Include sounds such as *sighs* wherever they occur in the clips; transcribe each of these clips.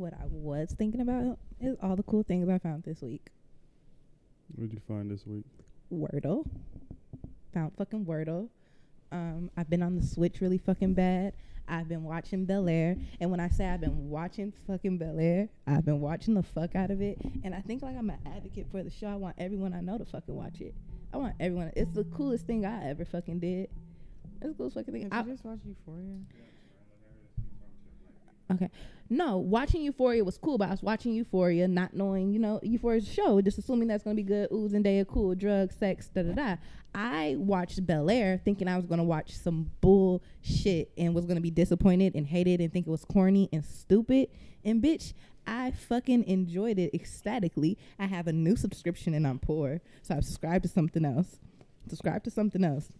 what I was thinking about is all the cool things I found this week. What did you find this week? Wordle. Found fucking Wordle. Um, I've been on the Switch really fucking bad. I've been watching Bel Air, and when I say I've been watching fucking Bel Air, I've been watching the fuck out of it. And I think like I'm an advocate for the show. I want everyone I know to fucking watch it. I want everyone. It's the coolest thing I ever fucking did. It's the coolest fucking thing. Did I, you just watch Euphoria? Okay. No, watching Euphoria was cool, but I was watching Euphoria not knowing, you know, Euphoria's show, just assuming that's gonna be good. Ooh, Zendaya, cool, drugs, sex, da da da. I watched Bel Air thinking I was gonna watch some bullshit and was gonna be disappointed and hated and think it was corny and stupid. And bitch, I fucking enjoyed it ecstatically. I have a new subscription and I'm poor, so I've subscribed to something else. Subscribe to something else.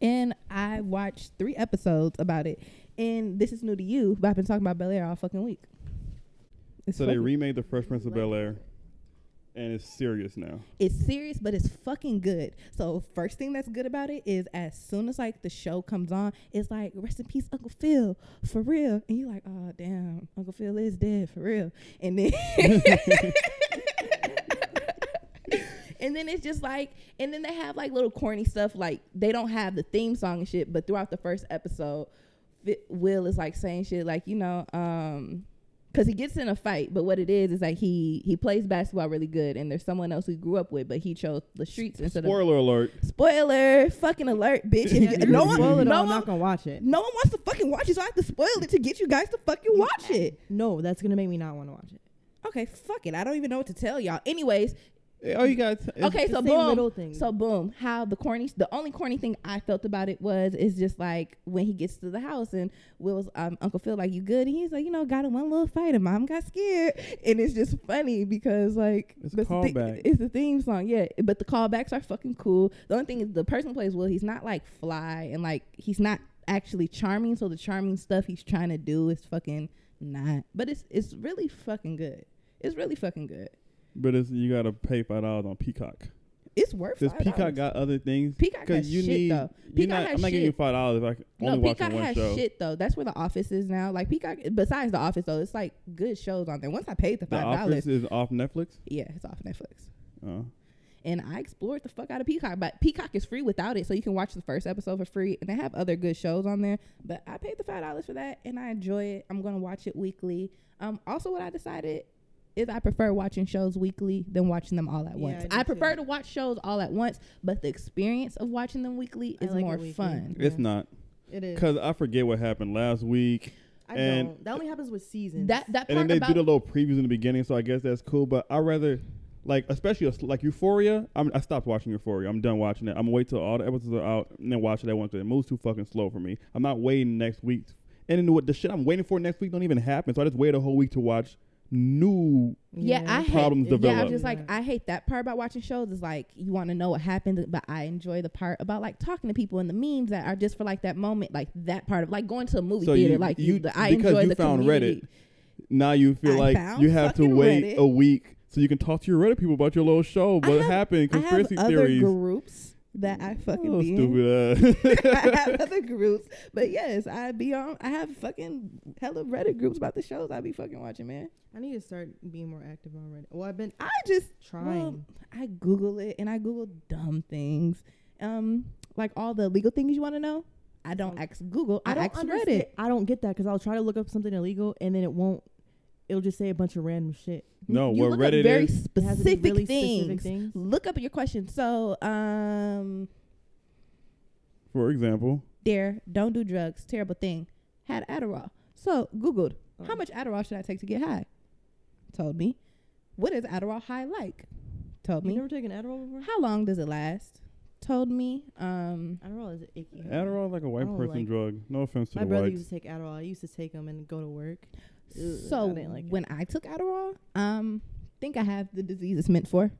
And I watched three episodes about it. And this is new to you, but I've been talking about Bel Air all fucking week. It's So they remade the Fresh Prince of Bel Air, and it's serious now. it's serious, but it's fucking good. So first thing that's good about it is as soon as like the show comes on, it's like rest in peace, Uncle Phil, for real. And you're like, oh damn, Uncle Phil is dead for real. And then *laughs* And then it's just like, and then they have like little corny stuff. Like they don't have the theme song and shit, but throughout the first episode, Will is like saying shit like, you know, um, because he gets in a fight, but what it is is like he he plays basketball really good, and there's someone else he grew up with, but he chose the streets instead of Spoiler alert. spoiler. Fucking alert, bitch! If Yeah, you- no one, spoil it, no I'm one, not gonna watch it. no one wants to fucking watch it, so I have to spoil it to get you guys to fucking watch it. No, that's gonna make me not want to watch it. Okay, fuck it. I don't even know what to tell y'all. Anyways, Oh, you got. okay, so boom. So boom, how the corny, the only corny thing I felt about it was is just like when he gets to the house and Will's um, Uncle Phil like you good, and he's like you know got in one little fight and mom got scared, and it's just funny because like It's a the callback. it's the theme song, yeah. But the callbacks are fucking cool. The only thing is the person who plays Will, he's not like fly and like he's not actually charming. So the charming stuff he's trying to do is fucking not. But it's it's really fucking good. It's really fucking good. But it's you gotta pay five dollars on Peacock. It's worth. Does $5. Peacock got other things? Peacock has you shit need. though. Peacock not, has I'm not giving you five dollars if I can only No, watch Peacock one has show. shit though. That's where the Office is now. Like Peacock, besides the Office though, it's like good shows on there. Once I paid the The five Office dollars, is off Netflix. yeah, it's off Netflix. Oh. And I explored the fuck out of Peacock, but Peacock is free without it, so you can watch the first episode for free. And they have other good shows on there, but I paid the five dollars for that, and I enjoy it. I'm gonna watch it weekly. Um, also, what I decided is I prefer watching shows weekly than watching them all at Yeah, once. I I prefer too. to watch shows all at once, but the experience of watching them weekly is like more weekly. fun. Yeah. It's not It is. because I forget what happened last week, I and- don't. That only happens with seasons. That that and then they about do the little previews in the beginning, so I guess that's cool. But I rather. Like especially a s- like Euphoria, I'm, I stopped watching Euphoria. I'm done watching it. I'm gonna wait till all the episodes are out and then watch it at once. It moves too fucking slow for me. I'm not waiting next week. And then what the shit I'm waiting for next week don't even happen. So I just wait a whole week to watch new. Yeah, I hate, Problems Yeah. I'm just like I hate that part about watching shows. Is like you want to know what happened, but I enjoy the part about like talking to people and the memes that are just for like that moment, like that part of like going to a movie So theater. you- like you- the, I because enjoy you the found community. Reddit, Now you feel I like you have to wait Reddit. a week so you can talk to your Reddit people about your little show. What have- happened? Conspiracy theories. groups that I fucking oh, be in. stupid. *laughs* I have other groups, but yes, I be on. I have fucking hella Reddit groups about the shows I be fucking watching, man. I need to start being more active on Reddit. Well, I've been I just trying. Well, I Google it and I Google dumb things. Um, like all the legal things you want to know. I don't ask Google. I, I don't ask. Reddit. I don't get that because I'll try to look up something illegal and then it won't. It'll just say a bunch of random shit. no, you what look Reddit up very is. It has to specific really things. specific things. Look up your question. So, um, For example, there, don't do drugs. Terrible thing. Had Adderall. So Googled how Oh. much Adderall should I take to get high. Told me. What is Adderall high like? Told You me. never taken Adderall before? How long does it last? Told me. Um, Adderall is icky. Adderall is like a white person like- drug. No offense to My the brother whites. used to take Adderall. I used to take them and go to work. Ugh, So I didn't like it. when I took Adderall, um, think I have the disease it's meant for,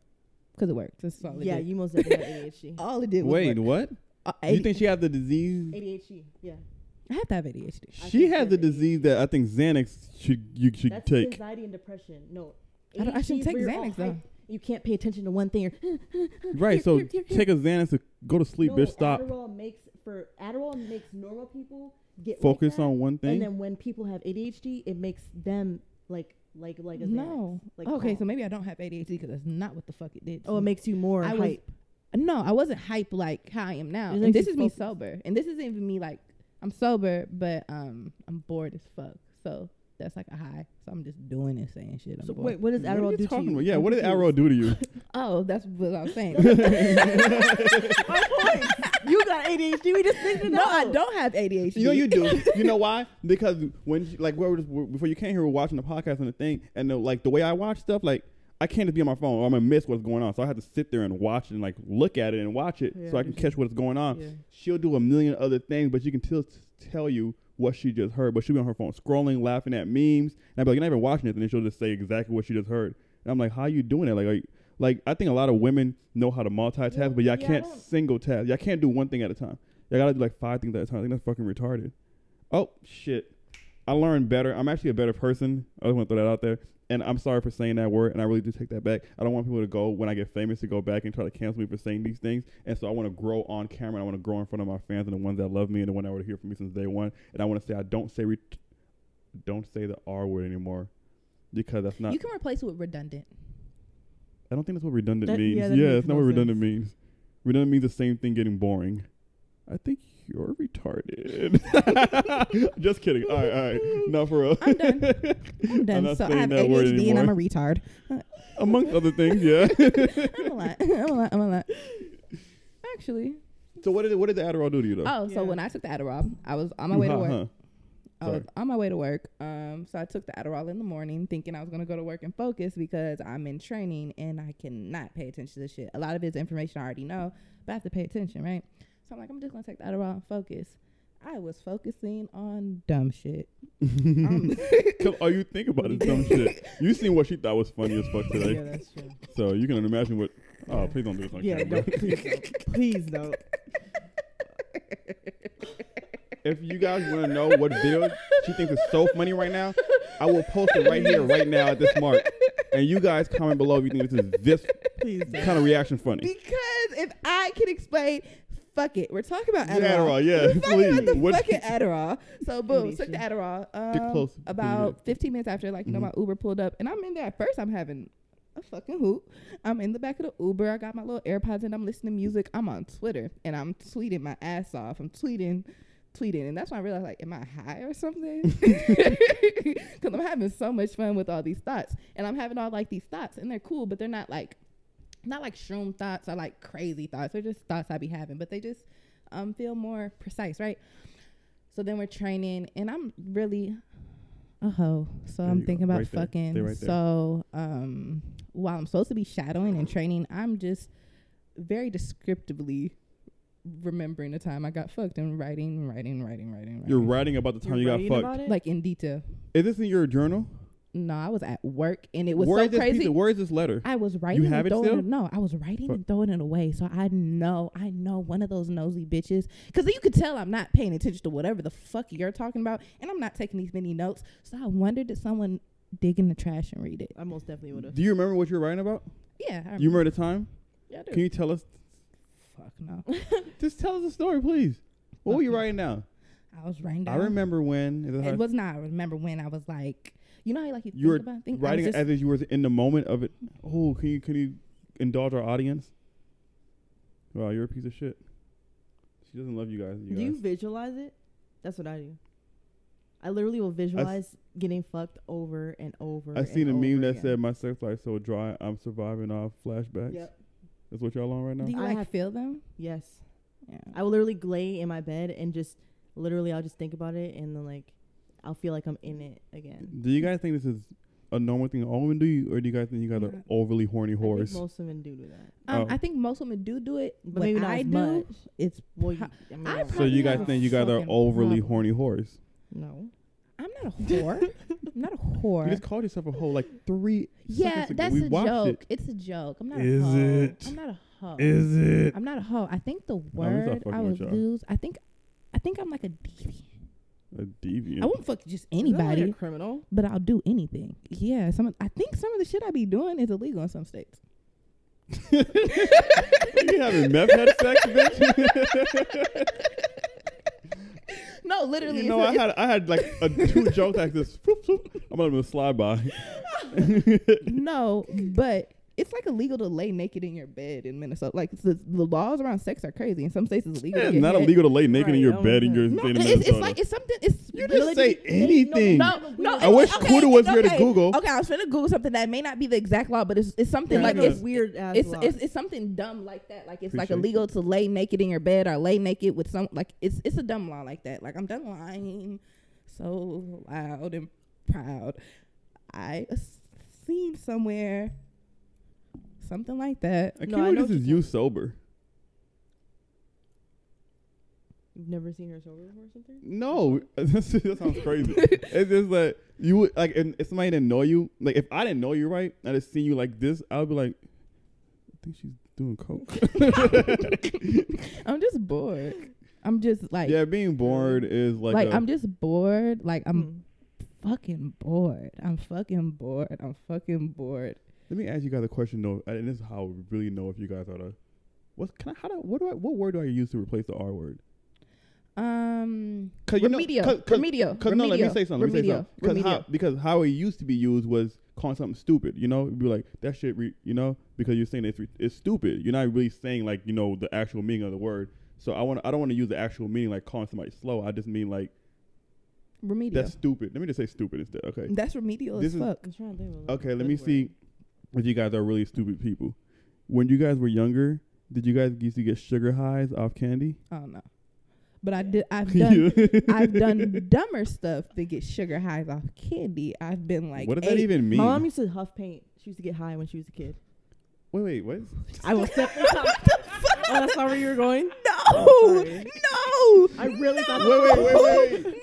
because it works. That's all it yeah, did. you most definitely have ADHD. *laughs* all it did was Wait, work. what? Uh, You think she had the disease? ADHD. Yeah. I have to have ADHD. I She think had the has disease that I think Xanax should you should That's take. anxiety and depression. No. I don't- I shouldn't take where you're all Xanax, though. hype. You can't pay attention to one thing. Or *laughs* Right, Here, so here, here, here. take a Xanax to go to sleep, no, bitch. Stop. Adderall makes for Adderall makes normal people get like Focus that, on one thing. And then when people have ADHD, it makes them like like like a no. Xanax, like okay, calm. so maybe I don't have ADHD because that's not what the fuck it did. to Oh, it makes you more I was- hype. No, I wasn't hype like how I am now. And this you is me sober, and this isn't even me like I'm sober, but um I'm bored as fuck. So that's like a high. So I'm just doing and saying shit. I'm So bored. wait, what does What are Adderall you do to talking you? about? Yeah, what did confused. Adderall do to you? *laughs* Oh, that's what I was saying. *laughs* *laughs* My point. You got ADHD. We just figured it no. I don't have ADHD. You know you do. you know why? Because when she- like we were just, before you came here, we were watching the podcast and the thing, and the, like the way I watch stuff, like I can't just be on my phone or I'm gonna miss what's going on. So I have to sit there and watch it and like look at it and watch it Yeah, so I can catch what's going on. Yeah. She'll do a million other things, but she can still t- tell you what she just heard. But she'll be on her phone scrolling, laughing at memes, and I'll be like, "You're not even watching it," and then she'll just say exactly what she just heard. And I'm like, "How you doing it?" Like, you, like I think a lot of women know how to multitask, Well, but y'all yeah, can't single task. Y'all can't do one thing at a time. Y'all gotta do like five things at a time. I think that's fucking retarded. Oh shit! I learned better. I'm actually a better person. I just want to throw that out there. And I'm sorry for saying that word, and I really do take that back. I don't want people to go when I get famous to go back and try to cancel me for saying these things. And so I want to grow on camera. And I want to grow in front of my fans and the ones that love me and the one that would hear from me since day one. And I want to say I don't say re- don't say the R word anymore because that's not. you can replace it with redundant. I don't think that's what redundant That- means. yeah, Yeah, that that's not what no redundant sense. means. Redundant means the same thing getting boring. I think you're retarded. *laughs* Just kidding. All right, all right. No, for real. I'm done. *laughs* I'm done. not so I saying have that word ADHD and I'm a retard. Amongst *laughs* other things, yeah. I'm a lot. I'm a lot. I'm a lot. Actually. so what did what did the Adderall do to you though? Oh, so Yeah. when I took the Adderall, I was on my You way to work. huh? I was on my way to work. Um, so I took the Adderall in the morning, thinking I was gonna go to work and focus because I'm in training and I cannot pay attention to this shit. A lot of it's information I already know, but I have to pay attention, right? So I'm like, I'm just gonna take the Adderall and focus. I was focusing on dumb shit. *laughs* Um, *laughs* Cause all you think about is dumb shit. You seen what she thought was funny as fuck today. Yeah, today, that's true. so you can imagine what. Oh, please don't do this on Yeah, camera. don't, please don't. Please don't. if you guys want to know what video she thinks is so funny right now, I will post it right here, right now at this mark. And you guys comment below if you think this is this Please don't. kind of reaction funny. because if I can explain, fuck it. We're talking about Adderall. Adderall, yeah, We're talking about the please. What- fucking Adderall. So boom, took the Nisha. Adderall. Get Um, close. about 15 minutes after, like you know, Mhm. my Uber pulled up, and I'm in there. At first, I'm having a fucking hoot. I'm in the back of the Uber. I got my little AirPods and I'm listening to music. I'm on Twitter, and I'm tweeting my ass off. I'm tweeting. Tweeting, and that's when I realized, like, am I high or something? *laughs* Because I'm having so much fun with all these thoughts, and I'm having all like these thoughts, and they're cool, but they're not like, not like shroom thoughts or like crazy thoughts. They're just thoughts I be having, but they just um feel more precise, right? So then we're training, and I'm really a hoe. So There I'm thinking go. about Right there. fucking. Right so um, while I'm supposed to be shadowing and training, I'm just very descriptively remembering the time I got fucked and writing, writing, writing, writing, writing. You're writing about the time You're you got fucked. like in detail. Is this in your journal? No, I was at work and it was Where so is crazy. piece of- where is this letter? I was writing have and it throwing still? it. No, I was writing and throwing it away. So I know, I know one of those nosy bitches. Because you could tell I'm not paying attention to whatever the fuck you're talking about, and I'm not taking these many notes. So I wondered did someone dig in the trash and read it? I most definitely would have. Do you remember what you're writing about? Yeah, I You remember the time? Yeah, I do. Can you tell us? fuck no. *laughs* Just tell us the story, please. What were you no. writing now? I was writing down. I remember when. it It was not. I remember when I was like, you know how like you, You were think about think, writing it as if you were in the moment of it. Oh, can you can you indulge our audience? Wow, you're a piece of shit. She doesn't love you guys. You Do guys. you visualize it? That's what I do. I literally will visualize getting fucked over and over. I and seen a over meme that again. said my sex life so dry, I'm surviving off flashbacks. Yep. That's what y'all on right now. Do you I like have- feel them? Yes. Yeah. I will literally lay in my bed and just literally I'll just think about it and then like I'll feel like I'm in it again. Do you guys think this is a normal thing all women do, or do you guys think you got an Yeah. overly horny horse? I think most women do do that. Um, Oh. I think most women do do it, But but maybe not I as do. much. It's Well, you, I mean, I I so you guys think you got an overly problem. horny horse? no. I'm not a whore. *laughs* I'm not a whore. You just called yourself a hoe like three yeah, seconds ago. that's we a joke. it. It's a joke. I'm not Is a hoe. it? I'm not a hoe. Is it? I'm not a hoe. I think the word I with would y'all. use. I think, I think I'm like a deviant. A deviant. I won't fuck just Is that like anybody, a criminal. but I'll do anything. Yeah, some. of- I think some of the shit I be doing is illegal in some states. you having meth head sex, bitch? no, literally. You know, it's I a- had I had like a, two jokes like this. Floop, *laughs* floop. I'm gonna slide by. *laughs* no, but it's like illegal to lay naked in your bed in Minnesota. Like the, the laws around sex are crazy. In some states, it's illegal. to it's not head. illegal to lay naked in your I bed in your don't No, state of it's, it's like it's something. It's You no, just say anything. No, no. I it- wish okay, Kuda was here to Google. Okay, I was trying to Google something that may not be the exact law, but it's it's something Yeah, like it's weird ass it's, it's it's something dumb like that. Like it's like Appreciate illegal to lay naked in your bed or lay naked with some like it's it's a dumb law like that. Like I'm done lying so loud and proud. I seen somewhere something like that. I can't No, believe know this what is you're you sober. You've never seen her sober before or something? No, *laughs* that sounds crazy. *laughs* it's just like you would like, and if somebody didn't know you, like if I didn't know you right, I just seen you like this, I would be like, I think she's doing coke. I'm just bored. I'm just like yeah, being bored is like, like a- I'm just bored. Like I'm Hmm. fucking bored. I'm fucking bored. I'm fucking bored. Let me ask you guys a question though, and this is how we really know if you guys are the. What can I? How do? What do I? What word do I use to replace the R word? Um, 'Cause you know- remedial, 'cause- 'cause- remedial, Cause no, let me say something. Let me say remedial, something. 'Cause remedial. how, because how it used to be used was calling something stupid. You know, You'd be like that shit. Re, you know, because you're saying it's re, it's stupid. You're not really saying like you know the actual meaning of the word. So I want I don't want to use the actual meaning like calling somebody slow. I just mean like remedial. that's stupid. Let me just say stupid instead. Okay. That's remedial This as is- fuck. I'm trying to think of a Okay. Let me word. see if you guys are really stupid people. When you guys were younger, did you guys used to get sugar highs off candy? I don't know, but I did. I've *laughs* done. I've done dumber stuff to get sugar highs off candy. I've been like, what does that even mean? My mom used to huff paint. She used to get high when she was a kid. wait, wait, what? I was definitely not. Oh, that's not where you were going? No, sorry. no. I really thought Wait, wait, wait, wait.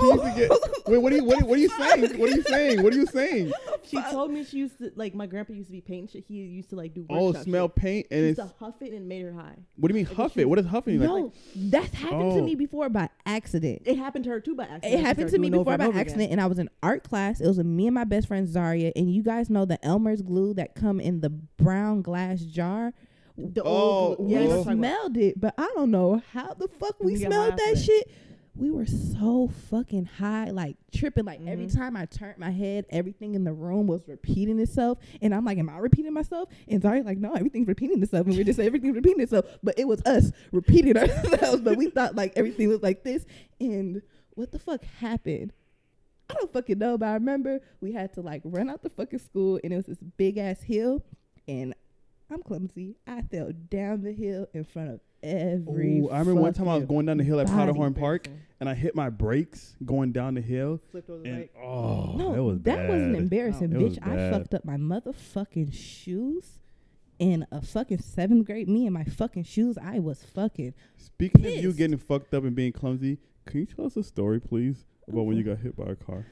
She used to get. Wait, what are you? What, are- what are you saying? What are you saying? What are you saying? She told me she used to like my grandpa used to be painting shit. He used to like do Oh, workshop smell shit. paint She and used it's. to huff it and it made her high. What do you mean Like, huff she it? was- What is huffing? Like, No, that's happened to Oh. me before by accident. It happened to her too by accident. It happened started to me doing over before and by over again. accident, and I was in art class. It was with me and my best friend Zaria, and you guys know the Elmer's glue that come in the brown glass jar. The Oh, old, glue- yeah, we you what I'm talking about. smelled it, but I don't know how the fuck we You get smelled that off it. shit. We were so fucking high, like tripping. Like every Mhm. time I turned my head, everything in the room was repeating itself, and I'm like, "Am I repeating myself?" And Zaria's like, "No, everything's repeating itself," and we're just everything's repeating itself. But it was us repeating *laughs* ourselves, but we thought like everything was like this. And what the fuck happened? I don't fucking know, but I remember we had to like run out the fucking school, and it was this big ass hill, and I'm clumsy. I fell down the hill in front of every. Ooh, I remember one time I was going down the hill at. Powderhorn Park and I hit my brakes going down the hill. Flipped over the And right. oh, No, that was that wasn't bad. embarrassing, It was bitch. I fucked up my motherfucking shoes in a fucking seventh grade. Me and my fucking shoes. I was fucking. Speaking of you getting fucked up and being clumsy, can you tell us a story, please, about when you got hit by a car?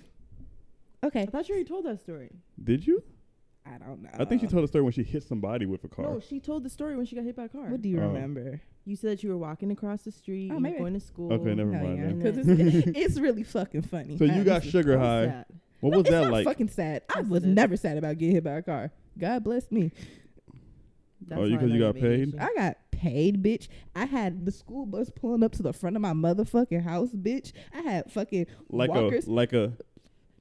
Okay, I thought you already told that story. Did you? I don't know. I think she told a story when she hit somebody with a car. No, she told the story when she got hit by a car. What do you Oh. remember? you said that you were walking across the street, Oh, you were maybe. going to school. Okay, never Hell mind yeah, then. *laughs* because *laughs* it's, *laughs* it's really fucking funny. So you got sugar high. sad. What No, was it's that not like? fucking sad. I Yes, was it is. never sad about getting hit by a car. God bless me. That's Oh, you- how I 'cause know you got paid? I got paid, bitch. I had the school bus pulling up to the front of my motherfucking house, bitch. I had fucking Like walkers. a like a.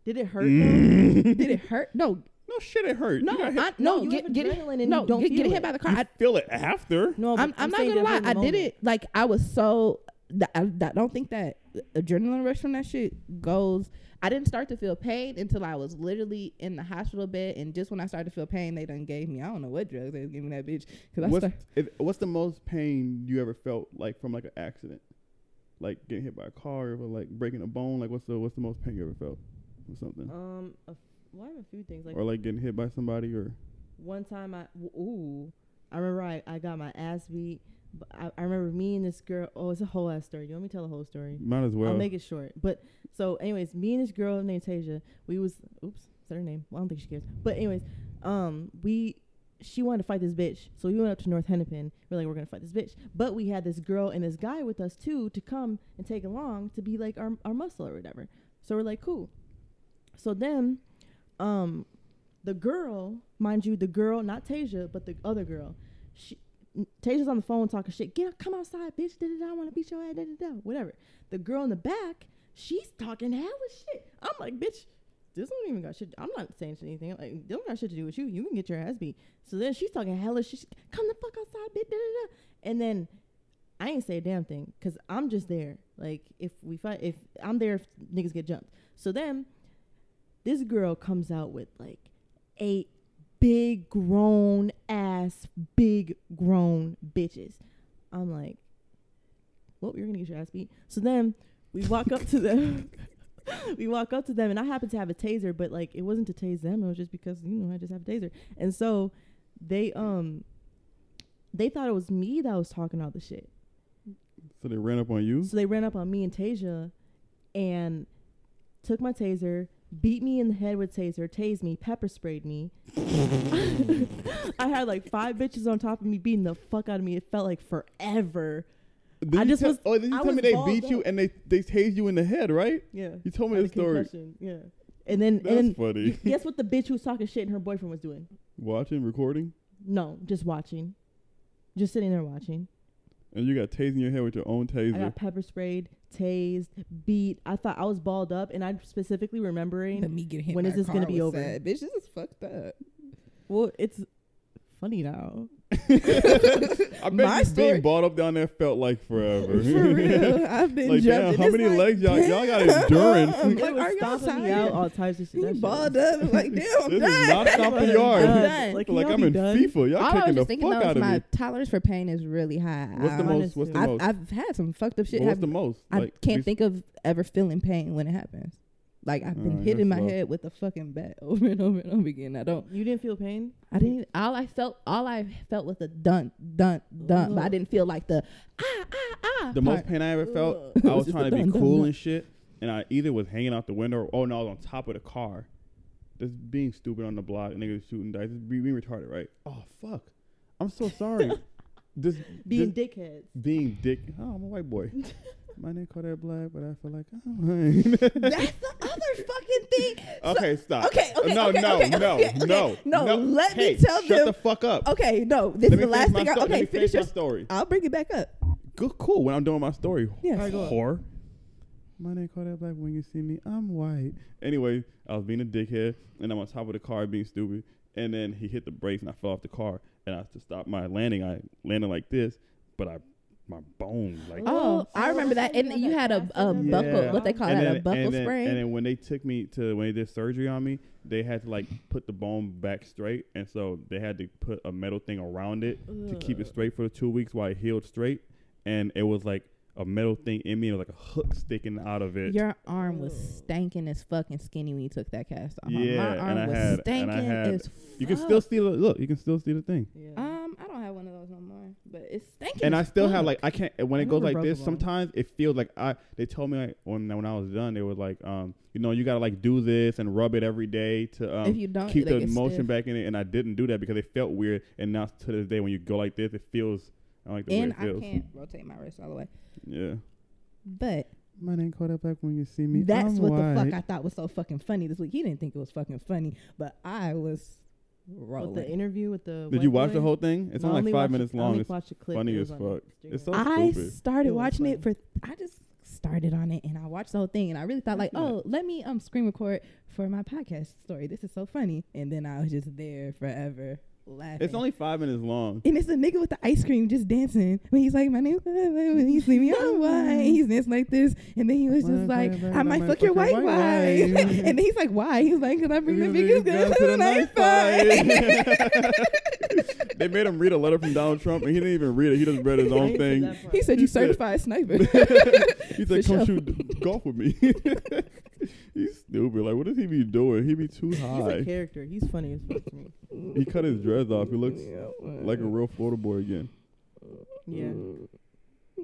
Did it hurt? though? Mm. Did it hurt? No, No shit, it hurt. no, you hit. I, no. you get get it. and No, you don't get, get feel hit it. by the car. I, feel it after. No, I'm, but I'm not gonna lie. I did it like I was so. I, I don't think that adrenaline rush from that shit goes. I didn't start to feel pain until I was literally in the hospital bed, and just when I started to feel pain, they done gave me. I don't know what drugs they was giving that bitch because I What's, if, what's the most pain you ever felt like from like an accident, like getting hit by a car or like breaking a bone? Like what's the what's the most pain you ever felt or something, Um, a f- well, I have a few things. Like or like getting hit by somebody or one time, I ooh, I remember I, I got my ass beat. But I, I remember me and this girl. Oh, it's a whole ass story. You want me to tell the whole story? might as well. I'll make it short. But so, anyways, me and this girl named Tasia, we was oops, said her name. Well, I don't think she cares. But anyways, um, we she wanted to fight this bitch, so we went up to North Hennepin. We're like, we're gonna fight this bitch. But we had this girl and this guy with us too to come and take along to be like our our muscle or whatever. So we're like, cool. So then, um, the girl, mind you, the girl, not Tasia, but the other girl, she Taja's on the phone talking shit. Get come outside, bitch. Da, da, da, I want to beat your ass. Da, da, da, whatever. The girl in the back, she's talking hella shit. I'm like, bitch, this don't even got shit. I'm not saying anything. Like, they don't got shit to do with you. You can get your ass beat. So then she's talking hella shit. She, Come the fuck outside, bitch. Da, da, da. And then I ain't say a damn thing because I'm just there. Like if we fight, if I'm there, if niggas get jumped. So then this girl comes out with like eight big grown ass, big grown bitches. I'm like, well, you're gonna get your ass beat. So then we walk up to them. *laughs* we walk up to them, and I happen to have a taser, but like it wasn't to tase them. It was just because you know I just have a taser, and so they um they thought it was me that was talking all the shit. So they ran up on you. So they ran up on me and Tasia and took my taser, beat me in the head with taser, tased me, pepper sprayed me. *laughs* I had like five bitches on top of me beating the fuck out of me. It felt like forever. Did I you just tell- was- Oh, did you I tell me they balled beat you and they they tased you in the head, right? Yeah. You told me the story. concussion, Yeah. And then That's and then funny. *laughs* guess what the bitch who was talking shit and her boyfriend was doing? Watching, recording, No, just watching. Just sitting there watching. and you got tased in your head with your own taser. I taser. got pepper sprayed, tased, beat. I thought I was balled up and I'm specifically remembering Let me get hit. When is this gonna be over? sad. Bitch, this is fucked up. well, it's funny now. *laughs* I bet My you story- being balled up down there felt like forever. For real, *laughs* I've been like damn, how many like, legs y'all y'all got *laughs* damn. endurance? I'm It like, are y'all stomping me out all types of shit. He balled up. I'm like, damn, I'm This done. is not stomping I'm yard. I'm done. done. Like, Like I'm in done? FIFA. Y'all All I was kicking the thinking fuck though out is of my me. tolerance for pain is really high. What's the most? What's the too. I've, most? I've had some fucked up shit. What's the most? I can't think of ever feeling pain when it happens. Like I've been Uh, hit in my that's head with a fucking bat *laughs* over and over and over again. I don't. You didn't feel pain? I didn't. All I felt, all I felt was a dun dun dun, but I didn't feel like the ah ah ah. The most pain I ever felt, Ugh. I was was trying to be dun, dun, cool dun. and shit, and I either was hanging out the window, or no, I was on top of the car, just being stupid on the block, niggas shooting dice, just be- being retarded, right? Oh fuck, I'm so sorry. *laughs* this Being this- dickheads. being dick. Oh, I'm a white boy. *laughs* My name Kodak Black, but I feel like oh. *laughs* That's the other fucking thing. So- okay, stop. okay, okay, no, okay, no, okay, no, okay, okay. no, No, let me Hey, tell shut them- the fuck up. Okay, no, this Let is the last finish my thing. I, sto- let okay, me finish finish your. story. I'll bring it back up. Good, cool. When I'm doing my story, Yes. Alright, go on. whore. My name Kodak Black when you see me. I'm white. Anyway, I was being a dickhead, and I'm on top of the car being stupid. And then he hit the brakes, and I fell off the car. And I to stop my landing, I landed like this, but I my bone like. Oh, oh, I remember that. And you you had had a, a accident? buckle. Yeah. What they call and that? then, a buckle and then, sprain. And then when they took me to when they did surgery on me, they had to like put the bone back straight, and so they had to put a metal thing around it to keep it straight for the two weeks while it healed straight. And it was like a metal thing in me, it was like a hook sticking out of it. Your arm was Ugh. stanking as fucking skinny when you took that cast off. Yeah, my and arm I was had- and I had- as You can still see the look. You can still see the thing. Yeah. Um, I don't have one of those no more, but it's stinking. And I as still have like I can't when I it goes like this. a. Sometimes it feels like I. They told me like when when I was done, they were like, um, you know, you gotta like do this and rub it every day to um if you don't keep they the motion stiff. back in it. And I didn't do that because it felt weird. And now to this day, when you go like this, it feels. I like the And way I it feels. can't rotate my wrist all the way. Yeah. But My name caught up back when you see me. that's I'm what the fuck I thought was so fucking funny this week. He didn't think it was fucking funny, but I was With the interview with the. Did you watch boy? the whole thing? It's No, I only like five watched- minutes I long. only It's watched a clip. funny It as fuck. Instagram. It's so I stupid. started It was watching it for. I just started on it and I watched the whole thing and I really thought like, Yeah. oh, let me um screen record for my podcast story. This is so funny. And then I was just there forever laughing. It's only five minutes long. and it's a nigga with the ice cream just dancing. When he's like, my name, when he see me oh, on white, he's *laughs* dancing like this, and then he was just like, why, why, I might why, fuck your white wife, *laughs* and then he's like, why? He's like, cause I bring the Because biggest got to the knife fight. *laughs* they made him read a letter from Donald Trump, and he didn't even read it. He just read his own thing. He said, you certified sniper. He For said, "Come shoot golf with me." He's stupid. Like, what does he be doing? He be too high. He's a character. He's funny as fuck to me. He cut his dreads off. He looks Yeah, like a real Florida boy again. Yeah. Mm,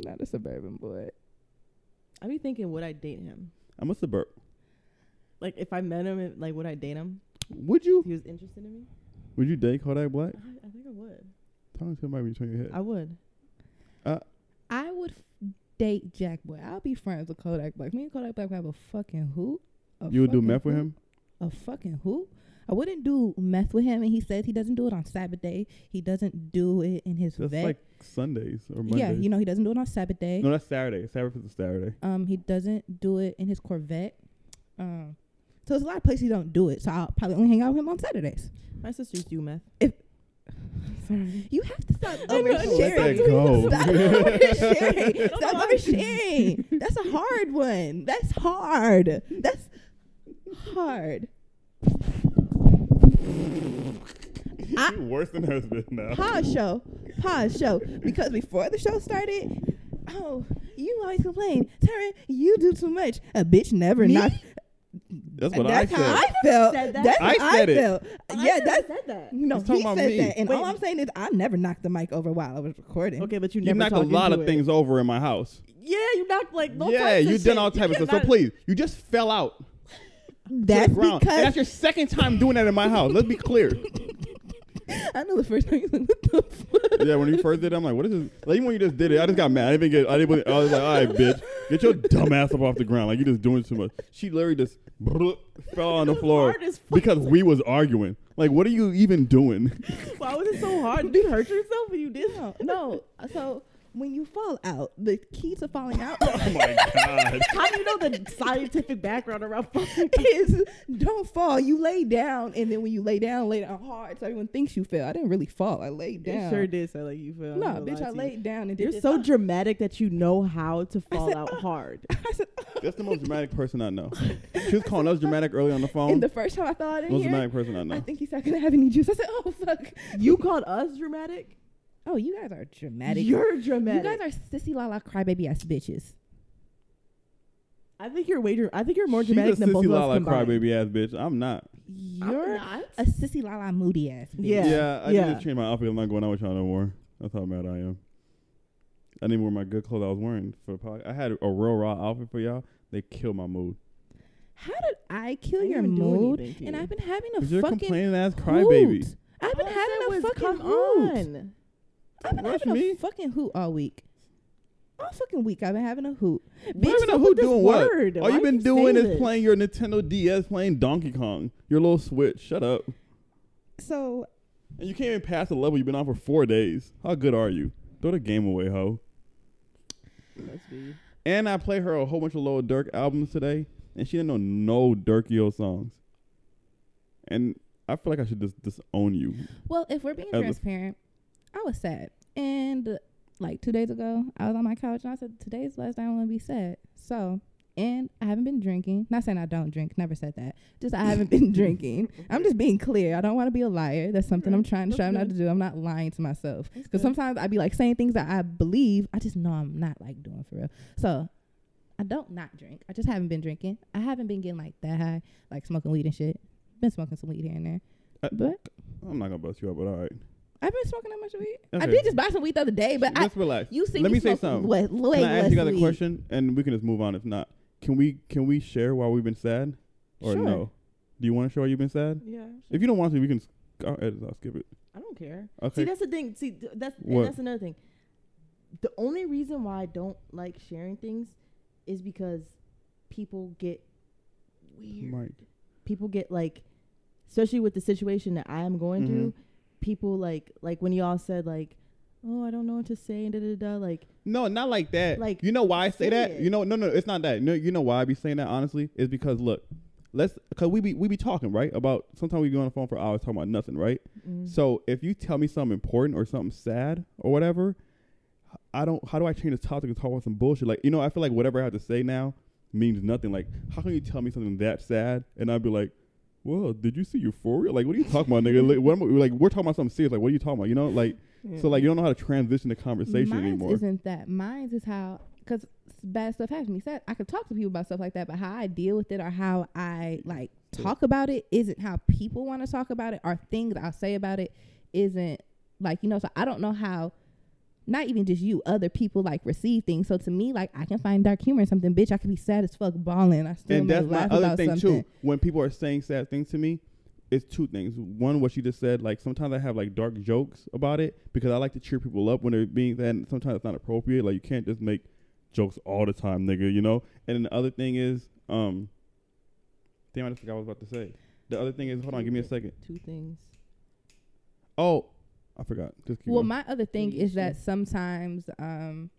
Not a suburban boy. I be thinking, would I date him? I'm a suburb. Like, if I met him, like, would I date him? Would you? If he was interested in me? Would you date Kodak Black? I, I think I would. Talking to him might be between your head. I would. I would f- date Jack Boy. I'll be friends with Kodak Black. Me and Kodak Black have a fucking hoot. A you would do meth with him? A fucking hoot. I wouldn't do meth with him, and he says he doesn't do it on Sabbath day. He doesn't do it in his That's vet. like Sundays or Mondays. yeah, you know he doesn't do it on Sabbath day. No, that's Saturday. Sabbath is a Saturday. Um, he doesn't do it in his Corvette. Um, so there's a lot of places he don't do it. So I'll probably only hang out with him on Saturdays. My sisters do meth. If- *sighs* Sorry. You have to stop I know, I know, let oversharing. that go. Stop oversharing. *laughs* Stop oversharing. That's a hard one. That's hard. That's hard. I- You're worse than husband now. Pause show. Pause show. Because before the show started, oh, you always complain, Taryn, you do too much. A bitch never Me? knocks. That's what that's I how said. I felt. Said that? That's I how said I it. felt. I yeah, never that's said that. no. He's He said me. that, and all I'm saying is I never knocked the mic over while I was recording. Okay, but you you never knocked a lot of it. things over in my house. Yeah, you knocked like no yeah, types of you done all type of stuff. So please, you just fell out to That's because And that's your second time doing that in my house. Let's be clear. *laughs* I know the first time you like, what the fuck? yeah, when you first did it, I'm like, what is this? Like, even when you just did it, I just got mad. I didn't even get, I didn't, I was like, all right, bitch, get your dumb ass up off the ground. Like, you're just doing too much. She literally just *laughs* fell on the floor Hard as fuck. because we was arguing. Like, what are you even doing? Why was it so hard? Did you hurt yourself when you did? No, no. So when you fall out, the key to falling out *laughs* oh my *laughs* God. How do you know the scientific background around fucking? *laughs* is don't fall. You lay down, and then when you lay down, lay down hard, so everyone thinks you fell. I didn't really fall. I laid down. You down. sure did sound like you fell. No, I'm bitch, I to you. laid down and did You're so dramatic that you know how to fall said, out "Oh." hard. I said, oh. That's the most dramatic person I know. She was calling us dramatic early on the phone. and the first time I fell out in most here, dramatic person I know. I think he said, "Can I have any juice?" I said, "Oh fuck." You called us dramatic. Oh, you guys are dramatic. You're dramatic. you guys are sissy la la crybaby ass bitches. I think you're way. dr- I think you're more She's dramatic a than both of us lala combined. crybaby ass bitch. I'm not. You're not. a sissy la la moody ass bitch. Yeah. Yeah, I yeah. need to change my outfit. I'm not going out with y'all no more. That's how mad I am. I didn't wear my good clothes I was wearing for the podcast. I had a real raw outfit for y'all. They killed my mood. How did I kill I didn't your even do mood? anything to And you. I've been having a you're a fucking complaining ass hoot. crybaby. I've been All I having a was, fucking come hoot. on. I've been Rush having me? a fucking hoot all week. All fucking week I've been having a hoot. What Bitch, even know stop who with doing what? word. All you've been you doing is this? playing your Nintendo DS, playing Donkey Kong, your little Switch. Shut up. So And you can't even pass the level you've been on for four days. How good are you? Throw the game away, ho. Must be. And I played her a whole bunch of Lil Durk albums today, and she didn't know no Durkio songs. And I feel like I should just disown you. well, if we're being As a- transparent, I was sad. And uh, like two days ago, I was on my couch and I said, Today's the last time I'm gonna be sad. So and I haven't been drinking. Not saying I don't drink, never said that. Just I haven't been *laughs* drinking. I'm just being clear. I don't want to be a liar. That's something I'm trying to That's strive not to do. I'm not lying to myself. Because sometimes I be like saying things that I believe. I just know I'm not like doing for real. So I don't not drink. I just haven't been drinking. I haven't been getting like that high, like smoking weed and shit. Been smoking some weed here and there. I- But I'm not gonna bust you up, but all right. I've been smoking that much weed. I did just buy some weed the other day, but I Let's relax. you see Let me say something. Way, way Can I ask you guys a question, and we can just move on. If not, can we can we share why we've been sad, or Sure. no? Do you want to share why you've been sad? Yeah. If you don't want to, we can. s- I'll edit. I'll skip it. I don't care. Okay. See, that's the thing. See, that's and that's another thing. The only reason why I don't like sharing things is because people get weird. Mike. People get like, especially with the situation that I am going Mhm. through. People like like when y'all said like, oh, I don't know what to say and da da da. Like, No, not like that. Like, you know why I say that? it. You know, no, no, it's not that. No, you know why I be saying that honestly is because look, let's because we be we be talking right about sometimes we be on the phone for hours talking about nothing, right? mm, So if you tell me something important or something sad or whatever, I don't. How do I change the topic and talk about some bullshit? Like you know, I feel like whatever I have to say now means nothing. Like how can you tell me something that sad and I'd be like, well, did you see Euphoria? Like what are you talking about, nigga? Like, what am I- like we're talking about something serious. Like what are you talking about? You know, like yeah. so like you don't know how to transition the conversation Mine's anymore. isn't that. Mine's is how because bad stuff happens to me. Sad. I could talk to people about stuff like that, but how I deal with it or how I like talk about it isn't how people want to talk about it. Or things I'll say about it isn't like you know. So I don't know how. Not even just you, other people like receive things. So to me, like I can find dark humor in something. Bitch, I could be sad as fuck balling. I still and may that's my laugh other about thing something. too. When people are saying sad things to me, it's two things. One, what you just said. Like sometimes I have like dark jokes about it because I like to cheer people up when they're being that. And sometimes it's not appropriate. Like you can't just make jokes all the time, nigga. You know. And then the other thing is, um, damn, I just forgot what I was about to say. the other thing is, hold on, give me a second. Two things. Oh, I forgot. Just keep Well, going. my other thing is that sometimes um,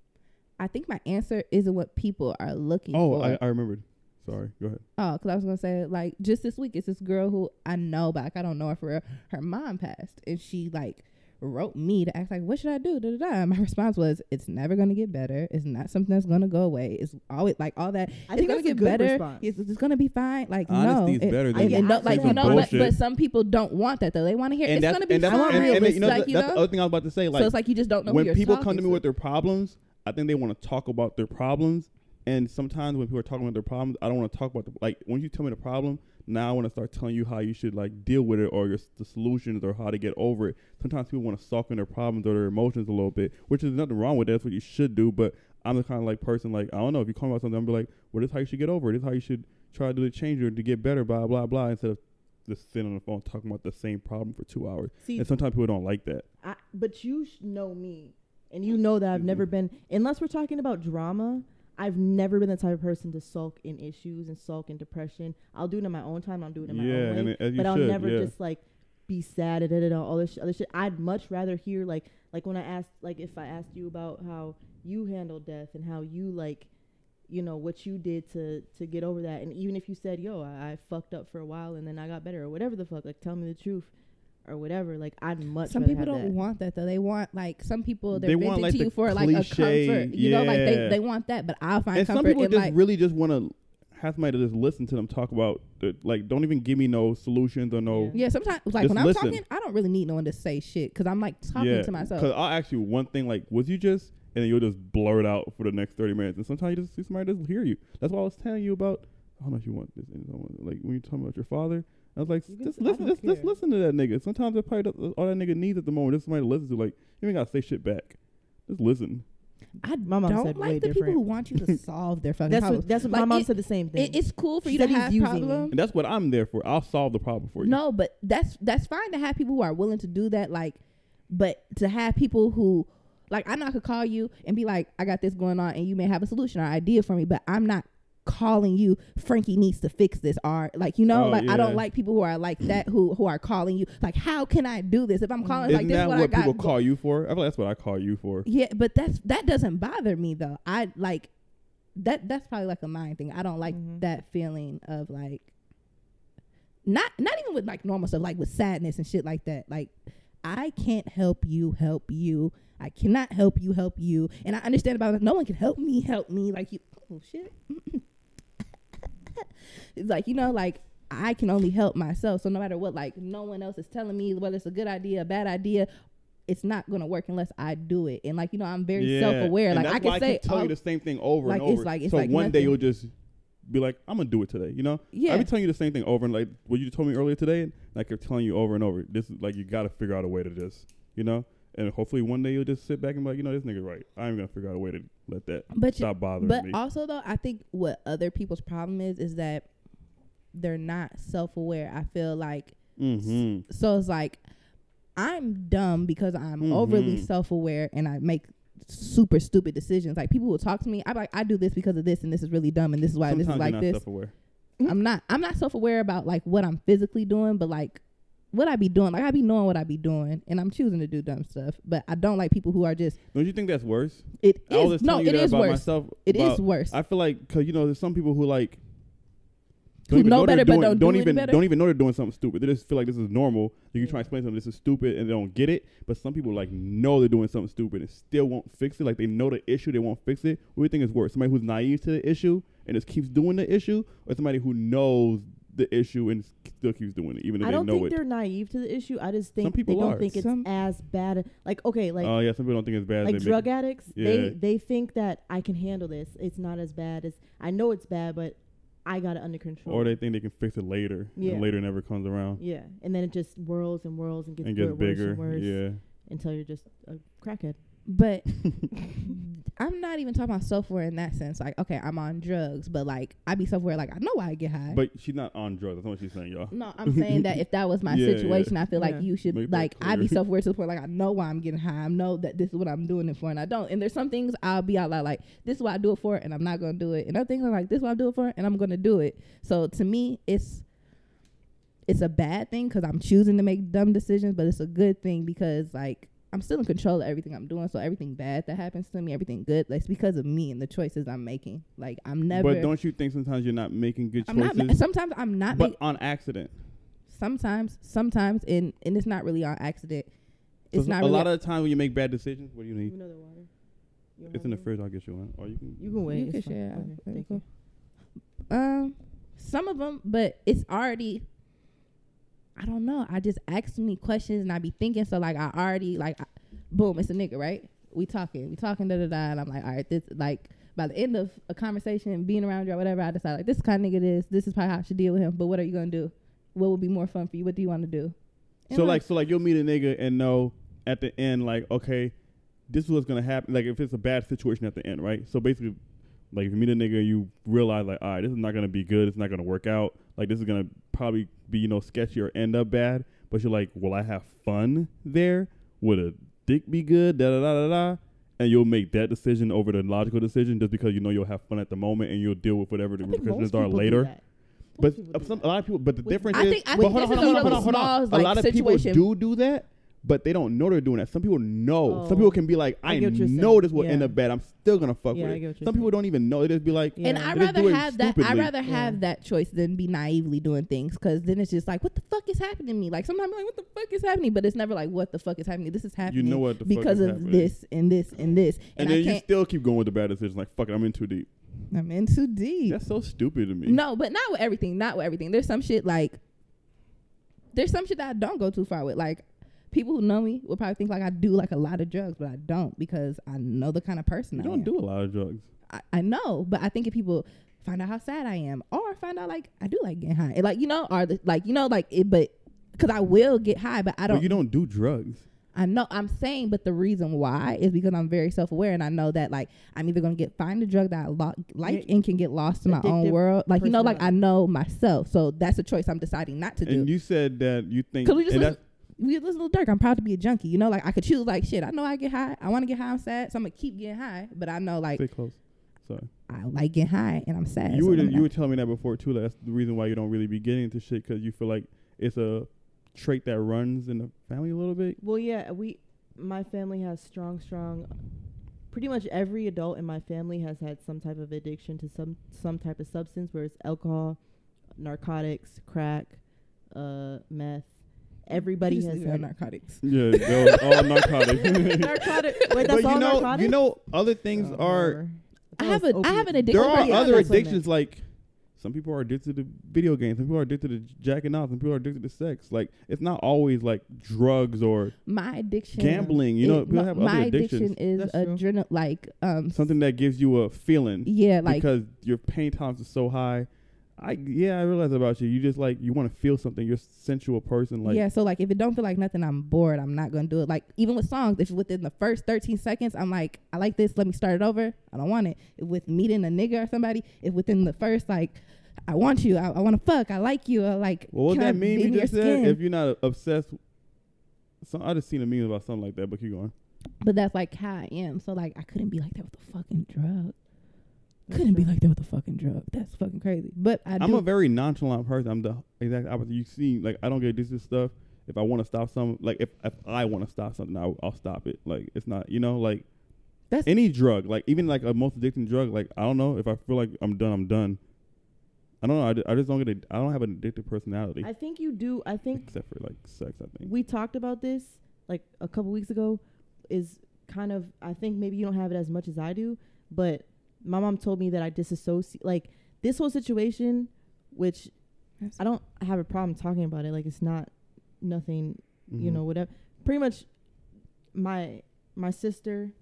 I think my answer isn't what people are looking oh, for. I, I remembered. Sorry, go ahead. Oh, because I was gonna say like just this week, it's this girl who I know, but like, I don't know her for real. Her mom passed, and she like wrote me to ask like, what should I do? Da, da, da. And my *laughs* response was, it's never gonna get better. It's not something that's gonna go away. It's always like all that. I it's think gonna that's a get good better. response. It's, it's gonna be fine. Like Honesty no, is better I- than and no, like you know, but, but some people don't want that though. They want to hear and it's gonna be and that's fine. and, and, It's you know, like you that's the other thing I was about to say. Like so it's like you just don't know who when you're people come to me with their problems, I think they want to talk about their problems. And sometimes when people are talking about their problems, I don't want to talk about the like. When you tell me the problem, now I want to start telling you how you should like deal with it or your, the solutions or how to get over it. Sometimes people want to soften their problems or their emotions a little bit, which is nothing wrong with that. That's what you should do. But I'm the kind of like person like I don't know if you call me about something, I'm be like, well, this is how you should get over it. This is how you should try to do the change it to get better. Blah blah blah. Instead of just sitting on the phone talking about the same problem for two hours. See, And sometimes people don't like that. I, but you know me, and you know that I've Mhm. never been, unless we're talking about drama. I've never been the type of person to sulk in issues and sulk in depression. I'll do it in my own time. I'll do it in my yeah, own way. it- but I'll should, never yeah. just like be sad and da, da, da, all this sh- other shit. I'd much rather hear like like when I asked like if I asked you about how you handled death and how you like you know what you did to to get over that and even if you said yo I, I fucked up for a while and then I got better or whatever the fuck like tell me the truth or whatever like I'd much Some people have don't that. want that though. They want like some people they're They venting want, like, to the you for like a cliche- comfort. You know, like they, they want that, but I'll find and some comfort people in just like really just want to have somebody to just listen to them talk about the, like don't even give me no solutions or no yeah. Sometimes like when I'm listen. talking, I don't really need no one to say shit because I'm like talking yeah to myself. because I'll ask you one thing like was you just and then you'll just blurt out for the next thirty minutes and sometimes you just see somebody just hear you that's why I was telling you about I don't know if you want this in like when you're talking about your father I was like You just listen don't just, just listen to that nigga sometimes that's probably the- all that nigga needs at the moment just somebody to listen to like you ain't gotta say shit back just listen I My mom don't said way like the people who want you to *laughs* solve their fucking That's problems. what that's what Like, my mom it- said the same thing. It, it's cool for She you to have problems. and that's what I'm there for I'll solve the problem for you No, but that's that's fine to have people who are willing to do that. Like, but to have people who, like, I know I could call you and be like, I got this going on, and you may have a solution or idea for me, but I'm not calling you. Frankie needs to fix this, or like you know, Oh, like I don't like people who are like that who who are calling you. Like, how can I do this? If I'm calling, isn't like this that is what, what I got. people go- call you for I feel like that's what I call you for yeah, but that's that doesn't bother me though. I like that. That's probably like a mind thing. I don't like Mhm. that feeling of like not not even with like normal stuff, like with sadness and shit like that. Like I can't help you help you. I cannot help you help you. And I understand about it. No one can help me help me. Like you. Oh shit. *laughs* it's like you know like. I can only help myself. So no matter what, like no one else is telling me whether it's a good idea, a bad idea, it's not gonna work unless I do it. And like you know, I'm very Yeah, self aware. Like I can say, telling all- you oh, the same thing over like, and it's over. like- it's so like one day you'll just be like, "I'm gonna do it today," you know. yeah, I be telling you the same thing over and like what you told me earlier today. Like I kept telling you over and over. This is like you got to figure out a way to just, you know. And hopefully one day you'll just sit back and be like, you know, this nigga right. I'm gonna figure out a way to let that but you, stop bothering but me. also though, I think what other people's problem is is that they're not self aware. I feel like mm-hmm. so it's like I'm dumb because I'm overly Mhm. self aware and I make super stupid decisions. Like people will talk to me, I'm like, I do this because of this, and this is really dumb, and this is why Sometimes this is like this. self-aware. I'm not I'm not self aware about like what I'm physically doing, but like what I be doing. Like I be knowing what I be doing, and I'm choosing to do dumb stuff. But I don't like people who are just Don't you think that's worse? it I is no, telling you it is worse. myself. It is about- worse. I feel like because you know there's some people who like Who even know they're better but doing, don't do even don't even know they're doing something stupid. They just feel like this is normal. You can try to explain something this is stupid and they don't get it. But some people like know they're doing something stupid and still won't fix it. Like they know the issue, they won't fix it. What do you think is worse? Somebody who's naive to the issue and just keeps doing the issue, or somebody who knows the issue and still keeps doing it even if I they don't know think it? they're naive to the issue. I just think Some people they don't are. think it's Some- as bad. Like okay, like Oh yeah, some people don't think it's bad. like they make- drug addicts. Yeah. They they think that I can handle this. It's not as bad as I know it's bad, but I got it under control. or they think they can fix it later. Yeah. And later never comes around yeah, and then it just whirls and whirls and gets, and gets wor- worse bigger. and worse Yeah. until you're just a crackhead. But *laughs* *laughs* I'm not even talking about self aware in that sense. Like, okay, I'm on drugs, but like I be self aware. Like I know why I get high. But she's not on drugs. That's not what she's saying, y'all. no, I'm saying that if that was my *laughs* Yeah, yeah. situation, I feel like Yeah. you should Make like I be clear. self aware to the point like I know why I'm getting high. I know that this is what I'm doing it for, and I don't. And there's some things I'll be out loud like this is what I do it for, and I'm not gonna do it. And other things are like this is what I do it for, and I'm gonna do it. So to me, it's it's a bad thing because I'm choosing to make dumb decisions, but it's a good thing because like I'm still in control of everything I'm doing. So everything bad that happens to me, everything good, that's because of me and the choices I'm making. Like I'm never. But don't you think sometimes you're not making good I'm choices? not. ma- Sometimes I'm not. but Make, on accident. sometimes, sometimes, and and it's not really on accident. It's So not a really lot of the time when you make bad decisions, what do you You need? another water? You don't It's in the fridge. I'll get you one, or you can. You can wait. You can share. Okay, Okay, thank you. Um, some of them, but it's already. I don't know. I just ask me questions and I be thinking. So like I already like, I, boom, it's a nigga, right? We talking, we talking, da da da, and I'm like, all right, this like by the end of a conversation, being around you or whatever, I decide like this kind of nigga it is. This is probably how I should deal with him. But what are you gonna do? What would be more fun for you? What do you want to do? And So I'm like, so like, you'll meet a nigga and know at the end, like, okay, this is what's gonna happen. Like, if it's a bad situation at the end, right? So basically, like, if you meet a nigga, you realize, like, all right, this is not gonna be good. It's not gonna work out. Like, this is gonna probably be, you know, sketchy or end up bad. But you're like, will I have fun there? Would a dick be good? Da da da da da. And you'll make that decision over the logical decision just because you know you'll have fun at the moment and you'll deal with whatever the repercussions are later. But some, a lot of people, but the difference I is, think- I but think hold on, hold on, a hold on, hold on, small, hold on. like, a lot of situation. people do do that, but they don't know they're doing that. Some people know. Some Oh. people can be like, I I, get what you're know this will end Yeah. up bad. I'm still gonna fuck Yeah, with I it. get what you're Some people don't even know. They just be like, Yeah. And I They rather it have that. I stupidly. rather have that choice than be naively doing things because then it's just like, what the fuck is happening to me? Like sometimes I'm like, what the fuck is happening? But it's never like, what the fuck is happening? This is happening. you know what the because fuck is of happening. this and this and this, and, and, then you still keep going with the bad decisions. Like, fuck it, I'm in too deep. I'm in too deep. That's so stupid to me. No, but not with everything. Not with everything. There's some shit like there's some shit that I don't go too far with. Like people who know me will probably think like I do like a lot of drugs, but I don't because I know the kind of person you I don't am. do a lot of drugs. I, I know, but I think if people find out how sad I am, or find out like I do like getting high, like you know, or the, like you know, like it, but because I will get high, but I don't. But you don't do drugs. I know I'm saying, but the reason why is because I'm very self aware and I know that like I'm either gonna get find a drug that I lo- like Yeah. and can get lost in my own world. Like you know, like I know myself, so that's a choice I'm deciding not to And do. And you said that you think. Cause we just and listen, that- we listen to Durk. I'm proud to be a junkie. You know, like I could choose like shit. I know I get high. I want to get high. I'm sad, so I'm gonna keep getting high. But I know like stay close. Sorry. I like getting high and I'm sad. you so were you not- were telling me that before too. That that's the reason why you don't really be getting into shit because you feel like it's a trait that runs in the family a little bit. Well, yeah, we, my family has strong, strong. Pretty much every adult in my family has had some type of addiction to some some type of substance, where it's alcohol, narcotics, crack, uh, meth. Everybody has to do had narcotics. Yeah, those all *laughs* narcotics. narcotic. Wait, that's but you all know, narcotics. you know, other things Oh, are. whatever. I have it a was I have an addiction. There are Yeah, other that's what addictions like some people are addicted to video games, some people are addicted to jacking off, some people are addicted to sex. Like it's not always like drugs or My addiction. gambling. You know, is- people my, have my other addiction addictions. is That's true. adrenal, like um, Something that gives you a feeling yeah, like because your pain tolerance is so high. I yeah, I realize about you. You just like you want to feel something. You're a sensual person. Like yeah. So like, if it don't feel like nothing, I'm bored. I'm not gonna do it. Like even with songs, if within the first 13 seconds, I'm like, I like this. Let me start it over. I don't want it. If with meeting a nigga or somebody, if within the first like, I want you. I, I want to fuck. I like you. I like. Well, what that mean you just said? If you're not obsessed, some I just seen a meme about something like that. But keep going. But that's like how I am. So like, I couldn't be like that with a fucking drug. Couldn't be like that with a fucking drug. That's fucking crazy. But I I'm do. a very nonchalant person. I'm the exact opposite. You see, like I don't get addicted to stuff. If I want to stop something, like if, if I want to stop something, I'll, I'll stop it. Like it's not, you know, like That's- any drug, like even like a most addicting drug. Like I don't know if I feel like I'm done, I'm done. I don't know. I, I just don't get. A, I don't have an addictive personality, I think you do. I think except for like sex. I think. we talked about this like a couple weeks ago. Is kind of I think maybe you don't have it as much as I do, but my mom told me that I disassociate like this whole situation, which I don't have a problem talking about it. Like it's not nothing you Mhm. know whatever pretty much my my sister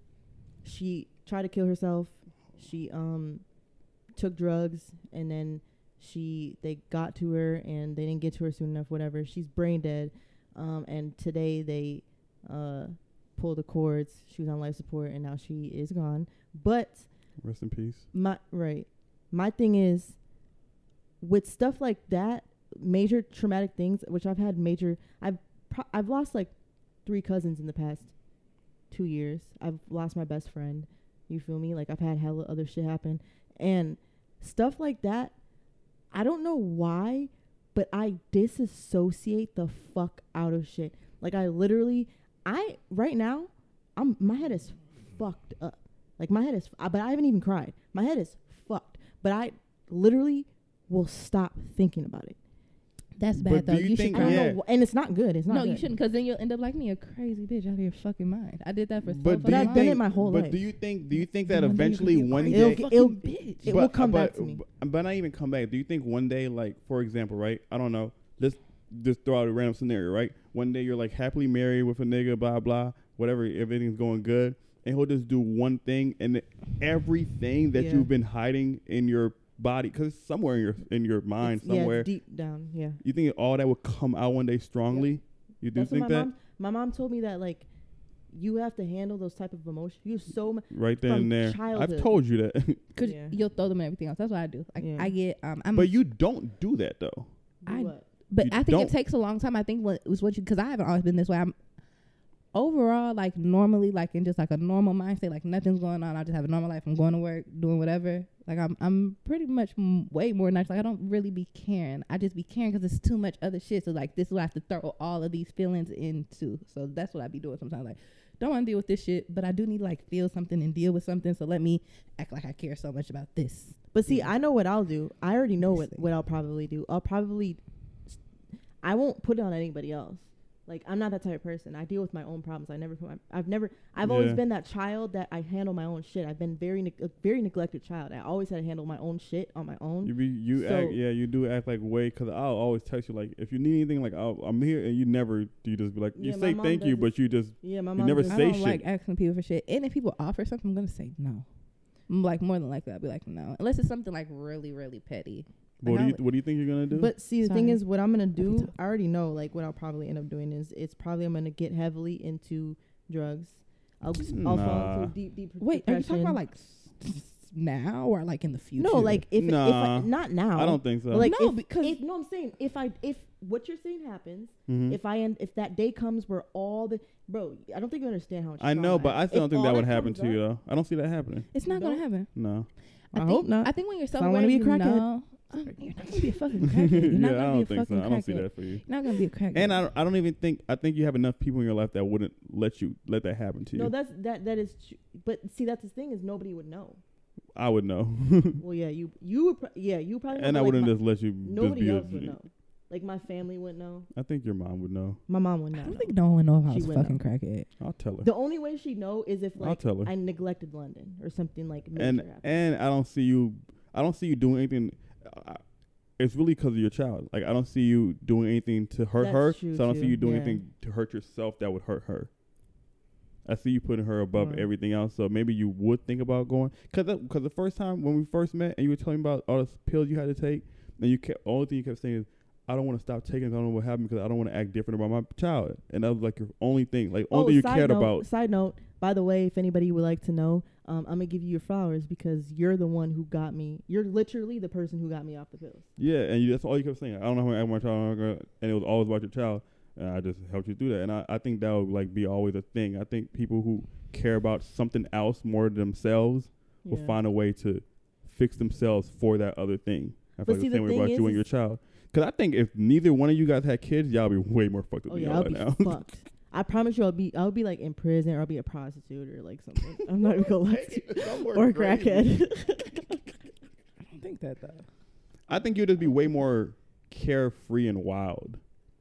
she tried to kill herself she um took drugs and then she they got to her and they didn't get to her soon enough whatever she's brain dead um and today they uh pulled the cords she was on life support and now she is gone but Rest in peace. my right my thing is with stuff like that major traumatic things which i've had major i've pro- i've lost like three cousins in the past two years i've lost my best friend you feel me like i've had hella other shit happen and stuff like that i don't know why but I disassociate the fuck out of shit. Like I literally, I right now, I'm my head is fucked up. Like my head is, uh, but I haven't even cried. My head is fucked. But I literally will stop thinking about it. That's bad do though. you You, should I don't. Yeah. know, and it's not good. It's not. No, you shouldn't, because then you'll end up like me, a crazy bitch out of your fucking mind. I did that for so But do But you I've done think? it my whole but life. do you think? Do you think that One day you're gonna eventually one day? It'll- it'll- bitch. it will come back to me. But, but not even come back. Do you think one day, like for example, right? I don't know. Let's just throw out a random scenario, right? One day you're like happily married with a nigga, blah blah, whatever. Everything's going good, and he'll just do one thing, and everything that Yeah. you've been hiding in your body, because it's somewhere in your in your mind, It's- somewhere. it's deep down. Yeah. you think all that would come out one day strongly? You do That's think my that mom. My mom told me that like, you have to handle those type of emotions. You have so much. right then from and there? childhood. I've told you that, *laughs* *laughs* Cause Yeah. you'll throw them and everything else. That's what I do. Like Yeah. I get um I'm but you don't do that though. I- what? but you I think don't- it takes a long time. I think what was what you because I haven't always been this way. I'm overall like normally like in just like a normal mindset, like nothing's going on. I just have a normal life. I'm going to work, doing whatever. Like I'm I'm pretty much m- way more nice. Like I don't really be caring. I just be caring because it's too much other shit. So like this is what I have to throw all of these feelings into. So that's what I be doing sometimes. Like don't want to deal with this shit, but I do need to like feel something and deal with something. So let me act like I care so much about this. But see, I know what I'll do. I already know what, what I'll probably do. I'll probably, I won't put it on anybody else. Like I'm not that type of person. I deal with my own problems. I never put my. I've never. I've always been that child that I handle my own shit. I've been very neg- a very neglected child. I always had to handle my own shit on my own. You be you So- act yeah you do act like way because I'll always text you like if you need anything like I'll, I'm here and you never you just be like you Yeah, my say thank you but you just yeah, my You mom. never does- I say don't shit. like asking people for shit. And if people offer something, I'm gonna say no. Like more than likely, I'll be like no, unless it's something like really, really petty. What do you it- what do you think you're gonna do? But see, the thing is, what I'm gonna do. I already know. Like, what I'll probably end up doing is, it's probably I'm gonna get heavily into drugs. I'll, I'll fall Nah. into deep, deep. Wait, are you depression. talking about like s- s- now or like in the future? No, like if, if Nah. I, not now. I don't think so. But, like No, if, because- if, no, I'm saying if I if what you're saying happens, Mhm. if I end if that day comes where all the bro, I don't think you understand how much. I know, trauma but I still don't think all that would happen comes to you up- though. I don't see that happening. it's not You gonna don't? happen. No. I think, hope not. I think when you're I don't wanna be a you crackhead. know, you're not gonna be a fucking crackhead. *laughs* You're not yeah, gonna I be a don't think so. fucking I don't see crackhead. that for you. You're not gonna be a crackhead. And I don't, I don't even think I think you have enough people in your life that wouldn't let you let that happen to you. No, that's that that is. Tr- but see, that's the thing is nobody would know. I would know, *laughs* Well, yeah, you you would. Pro- yeah, you probably. and I but, wouldn't like, just let you. my, just Nobody be a- else would know. Like my family wouldn't know. I think your mom would know. My mom would know. I don't think no one would know if I She was would fucking know. crackhead. I'll tell her. The only way she'd know is if I'll like tell her. I neglected London or something like major and happened. and I don't see you. I don't see you doing anything. I, it's really because of your child. Like I don't see you doing anything to hurt That's her. so I don't see you doing Yeah. anything to hurt yourself that would hurt her. I see you putting her above Right. everything else. So maybe you would think about going. Cause because the first time when we first met and you were telling me about all the pills you had to take, and you kept only thing you kept saying is. I don't want to stop taking. I don't know what happened because I don't want to act different about my child, and that was like your only thing, like only oh, thing you Oh, cared note, about. Side note, by the way, if anybody would like to know, um, I'm gonna give you your flowers because you're the one who got me. You're literally the person who got me off the pills. Yeah, and you, that's all you kept saying. I don't know how to act my child, and it was always about your child. And I just helped you do that, and I, I think that would like be always a thing. I think people who care about something else more than themselves will find a way to fix themselves for that other thing. I But feel like see, the the same way about you and your child. Because I think if neither one of you guys had kids, y'all be way more fucked up Oh than yeah, y'all be now. *laughs* fucked. I promise you, I'll be I'll be like in prison or I'll be a prostitute or like something. *laughs* I'm not even gonna lie to you. *laughs* Or a crackhead. *laughs* I don't think that though. I think you'd just be way more carefree and wild.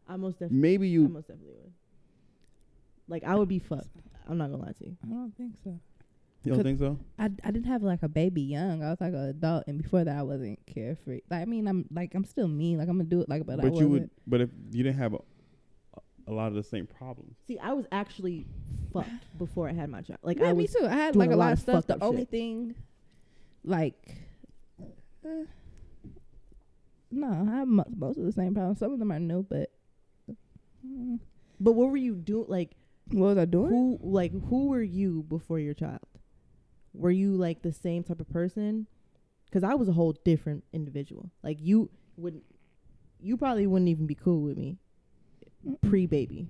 I most definitely, Maybe you. I most definitely would. Like I would be fucked. I'm not gonna lie to you. I don't think so. You don't think so? I, I didn't have like a baby young. I was like an adult, and before that, I wasn't carefree. Like I mean, I'm like I'm still me. Like I'm gonna do it. Like, but, I But you wasn't. would. But if you didn't have a, a lot of the same problems. See, I was actually fucked *sighs* before I had my child. Like yeah, I me too. I had like a a lot lot of of stuff. The only shit. thing, like, uh, no, I have mo- most of the same problems. Some of them are new, but mm, But what were you doing? Like what was I doing? who? Like who were you before your child? Were you like the same type of person? Because I was a whole different individual. Like you wouldn't. You probably wouldn't even be cool with me. Pre baby.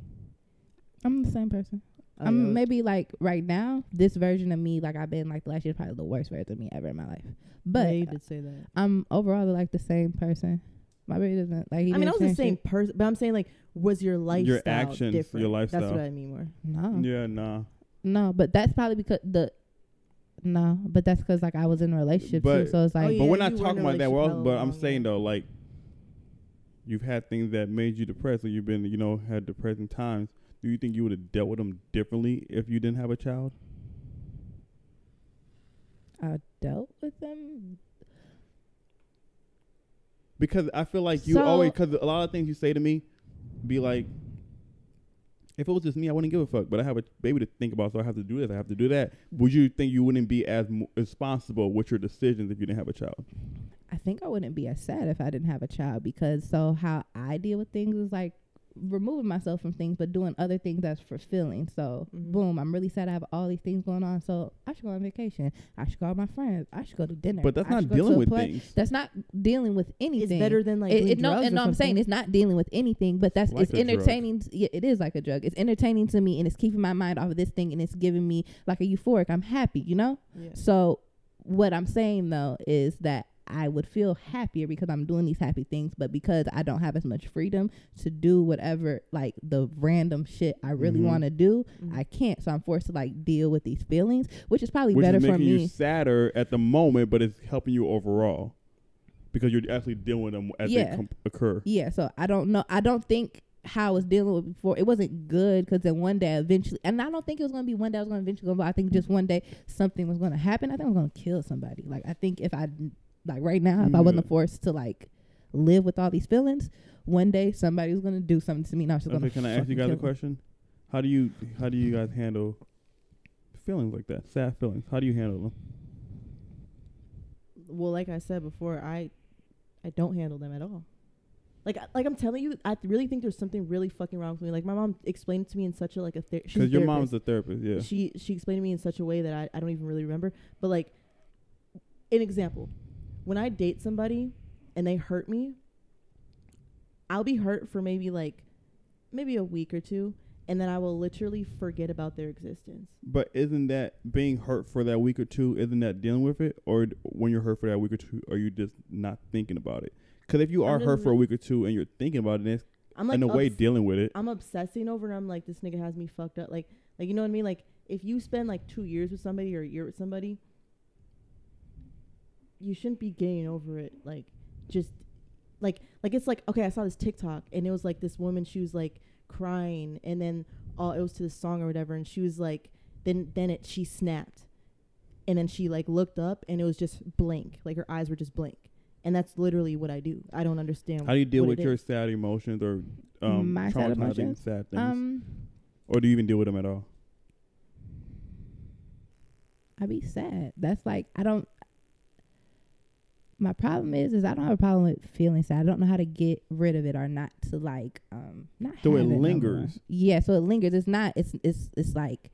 I'm the same person. Oh, I'm maybe like right now, this version of me, like I've been like the last year, probably the worst version of me ever in my life. But yeah, you did say that. I'm overall like the same person. My baby doesn't like. He I mean, I was the same person, but I'm saying like, was your lifestyle actions, your different? lifestyle. That's what I mean more. No, Yeah, nah. no, but that's probably because the. No, but that's because like I was in a relationship But- too, so it's like Oh, yeah, but we're not talking about that. We're relationship also, but I'm saying though, like you've had things that made you depressed, or you've been, you know, had depressing times. Do you think you would have dealt with them differently if you didn't have a child? I dealt with them. Because I feel like you So- always, because a lot of things you say to me, be like, if it was just me, I wouldn't give a fuck. But I have a baby to think about, so I have to do this. I have to do that. Would you think you wouldn't be as responsible with your decisions if you didn't have a child? I think I wouldn't be as sad if I didn't have a child because so how I deal with things is like removing myself from things but doing other things that's fulfilling. So Mhm. boom, I'm really sad I have all these things going on. So I should go on vacation. I should call my friends. I should go to dinner. But that's I not should go to dealing with play. things. That's not dealing with anything. It's better than like it, it, no, drugs and no, I'm saying it's not dealing with anything, but that's Like it's entertaining. yeah, it is like a drug. It's entertaining to me, and it's keeping my mind off of this thing, and it's giving me like a euphoric. I'm happy, you know. Yeah. So what I'm saying though is that I would feel happier because I'm doing these happy things, but because I don't have as much freedom to do whatever like the random shit I really Mhm. want to do, Mhm. I can't. So I'm forced to like deal with these feelings, which is probably Which better is for making you me. sadder at the moment, but it's helping you overall because you're actually dealing with them as Yeah. they com- occur. Yeah, so I don't know. I don't think how I was dealing with before. It wasn't good because then one day eventually, and I don't think it was gonna be one day I was gonna eventually go. But I think just one day something was gonna happen. I think I was gonna kill somebody. Like I think if I like right now, if I wasn't mm. forced to like live with all these feelings, one day somebody was gonna do something to me. And I just Okay, gonna. can I ask you guys a question? How do you how do you guys handle feelings like that? Sad feelings. How do you handle them? well, like I said before, I I don't handle them at all. Like I- like I'm telling you, I really think there's something really fucking wrong with me. Like my mom explained it to me in such a like a ther- Because your therapist. mom's a therapist, yeah. She she explained to me in such a way that I, I don't even really remember. But like an example. When I date somebody and they hurt me, I'll be hurt for maybe like maybe a week or two and then I will literally forget about their existence. But isn't that being hurt for that week or two? Isn't that dealing with it, or d- when you're hurt for that week or two, are you just not thinking about it? Because if you are hurt for a week or two and you're thinking about it, it's I'm like in a way dealing with it. I'm obsessing over and I'm like this nigga has me fucked up. Like like you know what I mean? Like if you spend like 2 years with somebody or a year with somebody, you shouldn't be getting over it like just like like it's like okay, I saw this TikTok and it was like this woman she was like crying and then all it was to the song or whatever and she was like then then it she snapped. And then she like looked up and it was just blank. Like her eyes were just blank. And that's literally what I do. I don't understand. How do you deal with your is. sad emotions or um, My sad traumatizing emotions? sad things, Um, or do you even deal with them at all? I be sad. That's like I don't. My problem is, is I don't have a problem with feeling sad. I don't know how to get rid of it or not to like, um, not. So it have no more. lingers. yeah, so it lingers. It's not. It's it's it's like,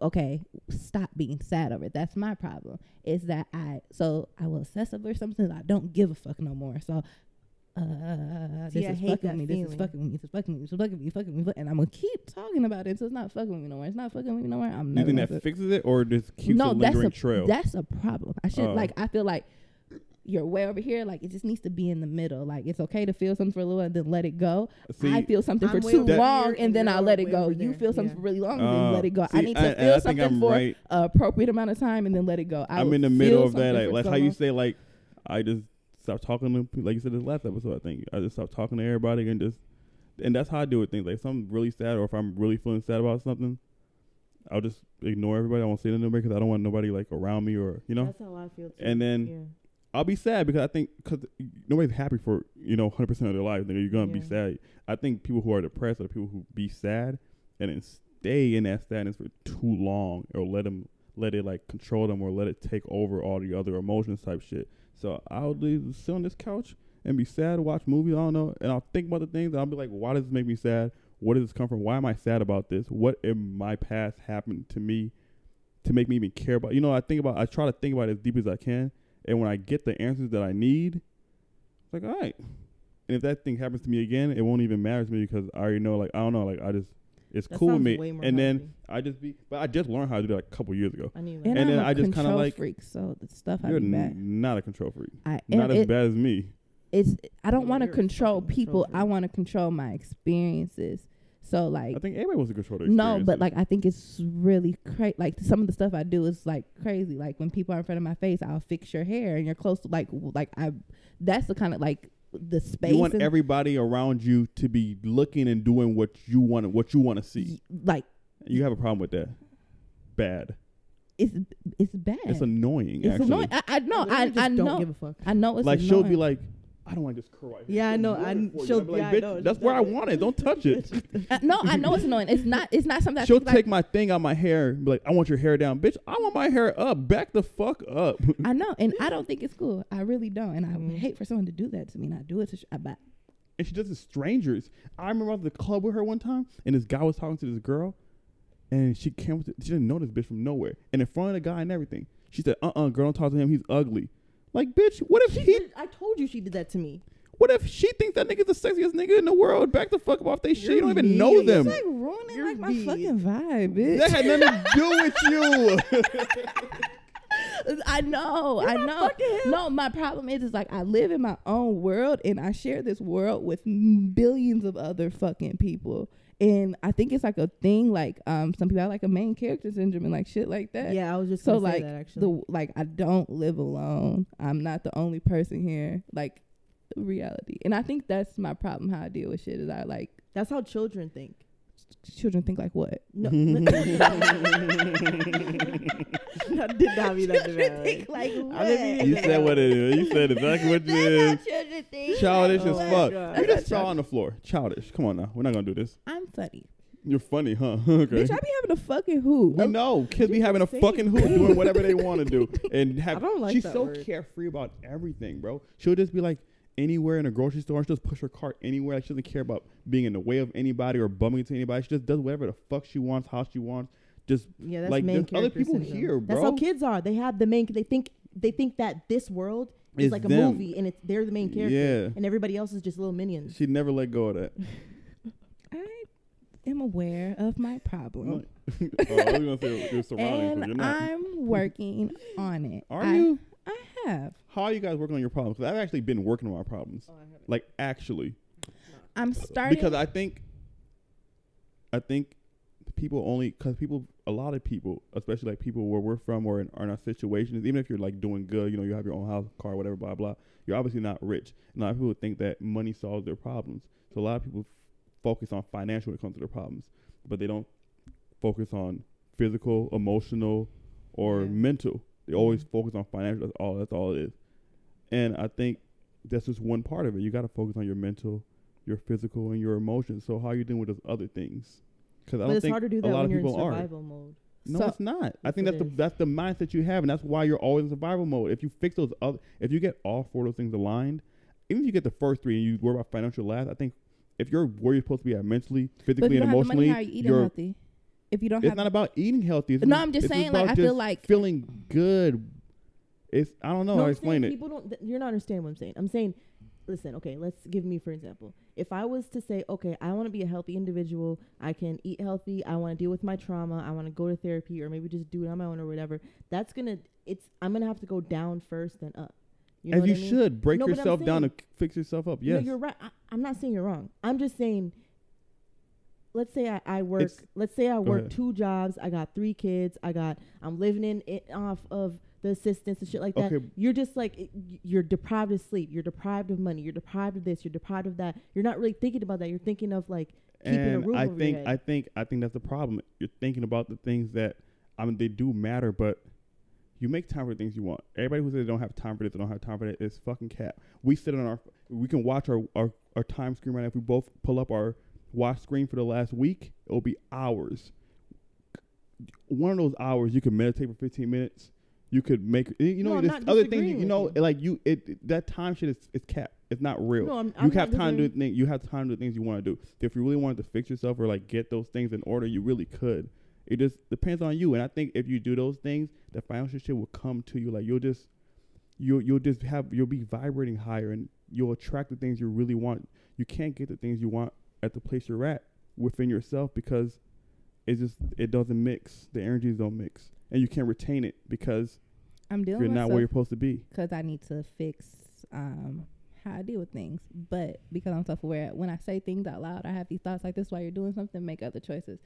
okay, stop being sad over it. That's my problem. Is that I so I will obsess over something that I don't give a fuck no more. So. Uh, See, this I is fucking me. This is fucking with me. This is fucking with me. This is fucking with me. Fucking with me. And I'm gonna keep talking about it until it's not fucking with me no more. It's not fucking with me no more. I'm Do you think that feel- fixes it, or just keeps no, a that's lingering a trail? that's a problem. I should Oh. like. I feel like you're way over here. Like it just needs to be in the middle. Like it's okay to feel something for a little and then let it go. See, I feel something I'm for too over long and and then I'll let it go. You feel something Yeah. for really long and uh, then let it go. I need to and- and feel I think something I'm for right. a appropriate amount of time and then let it go. I I'm in the middle of that. something Like, for like so how you say, like I just stopped talking to people. Like you said this last episode, I think I just stopped talking to everybody and just, and that's how I deal with things. Like if I'm really sad or if I'm really feeling sad about something, I'll just ignore everybody. I won't say nothing to nobody because I don't want nobody like around me or you know. That's how I feel too. And then- yeah. I'll be sad because I think because nobody's happy for you know 100 percent of their life. Then you're gonna be sad. I think people who are depressed are people who be sad and then stay in that sadness for too long, or let them let it like control them, or let it take over all the other emotions type shit. So I'll leave, sit on this couch and be sad, watch movies. I don't know, and I'll think about the things. And I'll be like, why does this make me sad? What does this come from? Why am I sad about this? What in my past happened to me to make me even care about? You know, I think about. I try to think about it as deep as I can. And when I get the answers that I need, it's like, all right. And if that thing happens to me again, it won't even matter to me because I already know, like, I don't know, like, I just, it's That cool with me. way more And then. I just be, but I just learned how to do that a couple years ago. I need and, that. and I'm then a I just kinda control like- freak, so the stuff I You're n- not a control freak. I Not as it, bad as me. it's I don't want to you're control people. control I want to control my experiences. So like I think everybody wants to control their no, but like I think it's really crazy. Like some of the stuff I do is like crazy. Like when people are in front of my face, I'll fix your hair, and you're close to like like I. That's the kind of like the space. you want everybody around you to be looking and doing what you want what you want to see. like You have a problem with that. Bad. it's it's bad. It's annoying It's actually. annoying. I, I know. literally I just I don't know. give a fuck. I know it's like she'll be like, I don't want to just curl right here. Yeah, I know, I it kn- for you. she'll- be like, yeah, I "Bitch, know, That's where I want it. Don't touch it. Uh, *laughs* no, I know it's annoying. It's not. It's not something. She'll think, like, take my thing out my hair. and Be like, I want your hair down, bitch. I want my hair up. Back the fuck up. I know, and I *laughs* don't think it's cool. I really don't, and I Mhm. would hate for someone to do that to me. And I do it to. Sh- I, but and she does it to strangers. I remember I was at the club with her one time, and this guy was talking to this girl, and she came. With she didn't know this bitch from nowhere, and in front of the guy and everything. She said, "Uh, uh girl, don't talk to him. He's ugly." Like, bitch, what if She he? did- I told you she did that to me. What if she thinks that nigga's the sexiest nigga in the world? Back the fuck up off they shit. You don't even know mean. them. it's like ruining You're like my mean. fucking vibe, bitch. That had nothing to do with you. *laughs* I know, I know. No, my problem is, is like I live in my own world and I share this world with billions of other fucking people. And I think it's like a thing, like um, some people have like a main character syndrome and like shit like that. Yeah, I was just So like that actually. the like I don't live alone. I'm not the only person here. Like reality, and I think that's my problem. How I deal with shit is I like That's how children think. Children think like what? No, *laughs* *laughs* that did not mean that. Children think like what? I mean You said what it is. You said exactly what it That's is. how children think. Childish as my fuck. You just fell on the floor. Childish. Come on now. We're not gonna do this. I'm funny. You're funny, huh? *laughs* okay. Bitch, I be having a fucking hoot. We know kids be having a say fucking it. hoot, doing whatever they want to do, and have. I don't like she's that so word. carefree about everything, bro. She'll just be like anywhere in a grocery store. She'll just push her cart anywhere. Like she doesn't care about being in the way of anybody or bumping into anybody. She just does whatever the fuck she wants, how she wants. Just Yeah, that's Like, main other character people syndrome. here, That's how kids are. They have the main. They think they think that this world is Is like a them. movie, and it's they're the main character, Yeah. and everybody else is just little minions. she never let go of that. *laughs* I am aware of my problem. *laughs* oh, I was gonna say your surroundings, And. I'm working on it. Are I, you? I have. How are you guys working on your problems? Because I've actually been working on my problems. Oh, Like actually, I'm starting. because I think, I think people only because people a lot of people, especially like people where we're from or in, are in our situations, even if you're like doing good, you know, you have your own house, car, whatever, blah blah. You're obviously not rich. And a lot of people think that money solves their problems. So a lot of people f- focus on financial when it comes to their problems, but they don't focus on physical, emotional, or Yeah. mental. They always focus on financial. That's all. That's all it is. And I think that's just one part of it. You got to focus on your mental, your physical, and your emotions. So how are you dealing with those other things? Because I don't it's think hard to do a lot when of you're in people are. mode. No, So- it's not. I think that's the is. that's the mindset you have, and that's why you're always in survival mode. If you fix those other, if you get all four of those things aligned, even if you get the first three and you worry about financial last, I think if you're where you're supposed to be at mentally, physically, and money, emotionally, how are you eating you're. healthy? If you don't It's have, not about eating healthy. It's No, I'm just saying, like, I feel like- feeling good. It's I don't know No, how to explain it. people don't. th- You're not understanding what I'm saying. I'm saying, listen, okay, let's give me for example. If I was to say, okay, I want to be a healthy individual, I can eat healthy, I want to deal with my trauma, I want to go to therapy, or maybe just do it on my own or whatever. That's gonna. It's. I'm gonna have to go down first, then up. You know As you I mean? should break No, yourself down to fix yourself up. No, you're right. I, I'm not saying you're wrong. I'm just saying. Let's say I, I work. It's- let's say I work ahead. two jobs. I got three kids. I got. I'm living in it off of the assistance and shit like that. Okay. You're just like you're deprived of sleep. You're deprived of money. You're deprived of this. You're deprived of that. You're not really thinking about that. You're thinking of like keeping a and roof I over think your I think I think that's the problem. You're thinking about the things that I mean they do matter, but you make time for the things you want. Everybody who says they don't have time for this, they don't have time for that is fucking cap. We sit on our we can watch our our, our time screen right now. If we both pull up our watch screen for the last week, it'll be hours. One of those hours you can meditate for 15 minutes. You could make you know No, there's other things you, you know you. like you it that time shit is is cap. It's not real No, I'm, you I'm have time to do things. You have time to do things you want to do. If you really wanted to fix yourself or like get those things in order, you really could. It just depends on you. And I think if you do those things, the financial shit will come to you. Like you'll just you'll you'll just have you'll be vibrating higher and you'll attract the things you really want. You can't get the things you want at the place you're at within yourself because it just it doesn't mix. The energies don't mix, and you can't retain it because I'm dealing you're not where you're supposed to be. because I need to fix um how I deal with things. But because I'm self aware, when I say things out loud, I have these thoughts like this while you're doing something, make other choices.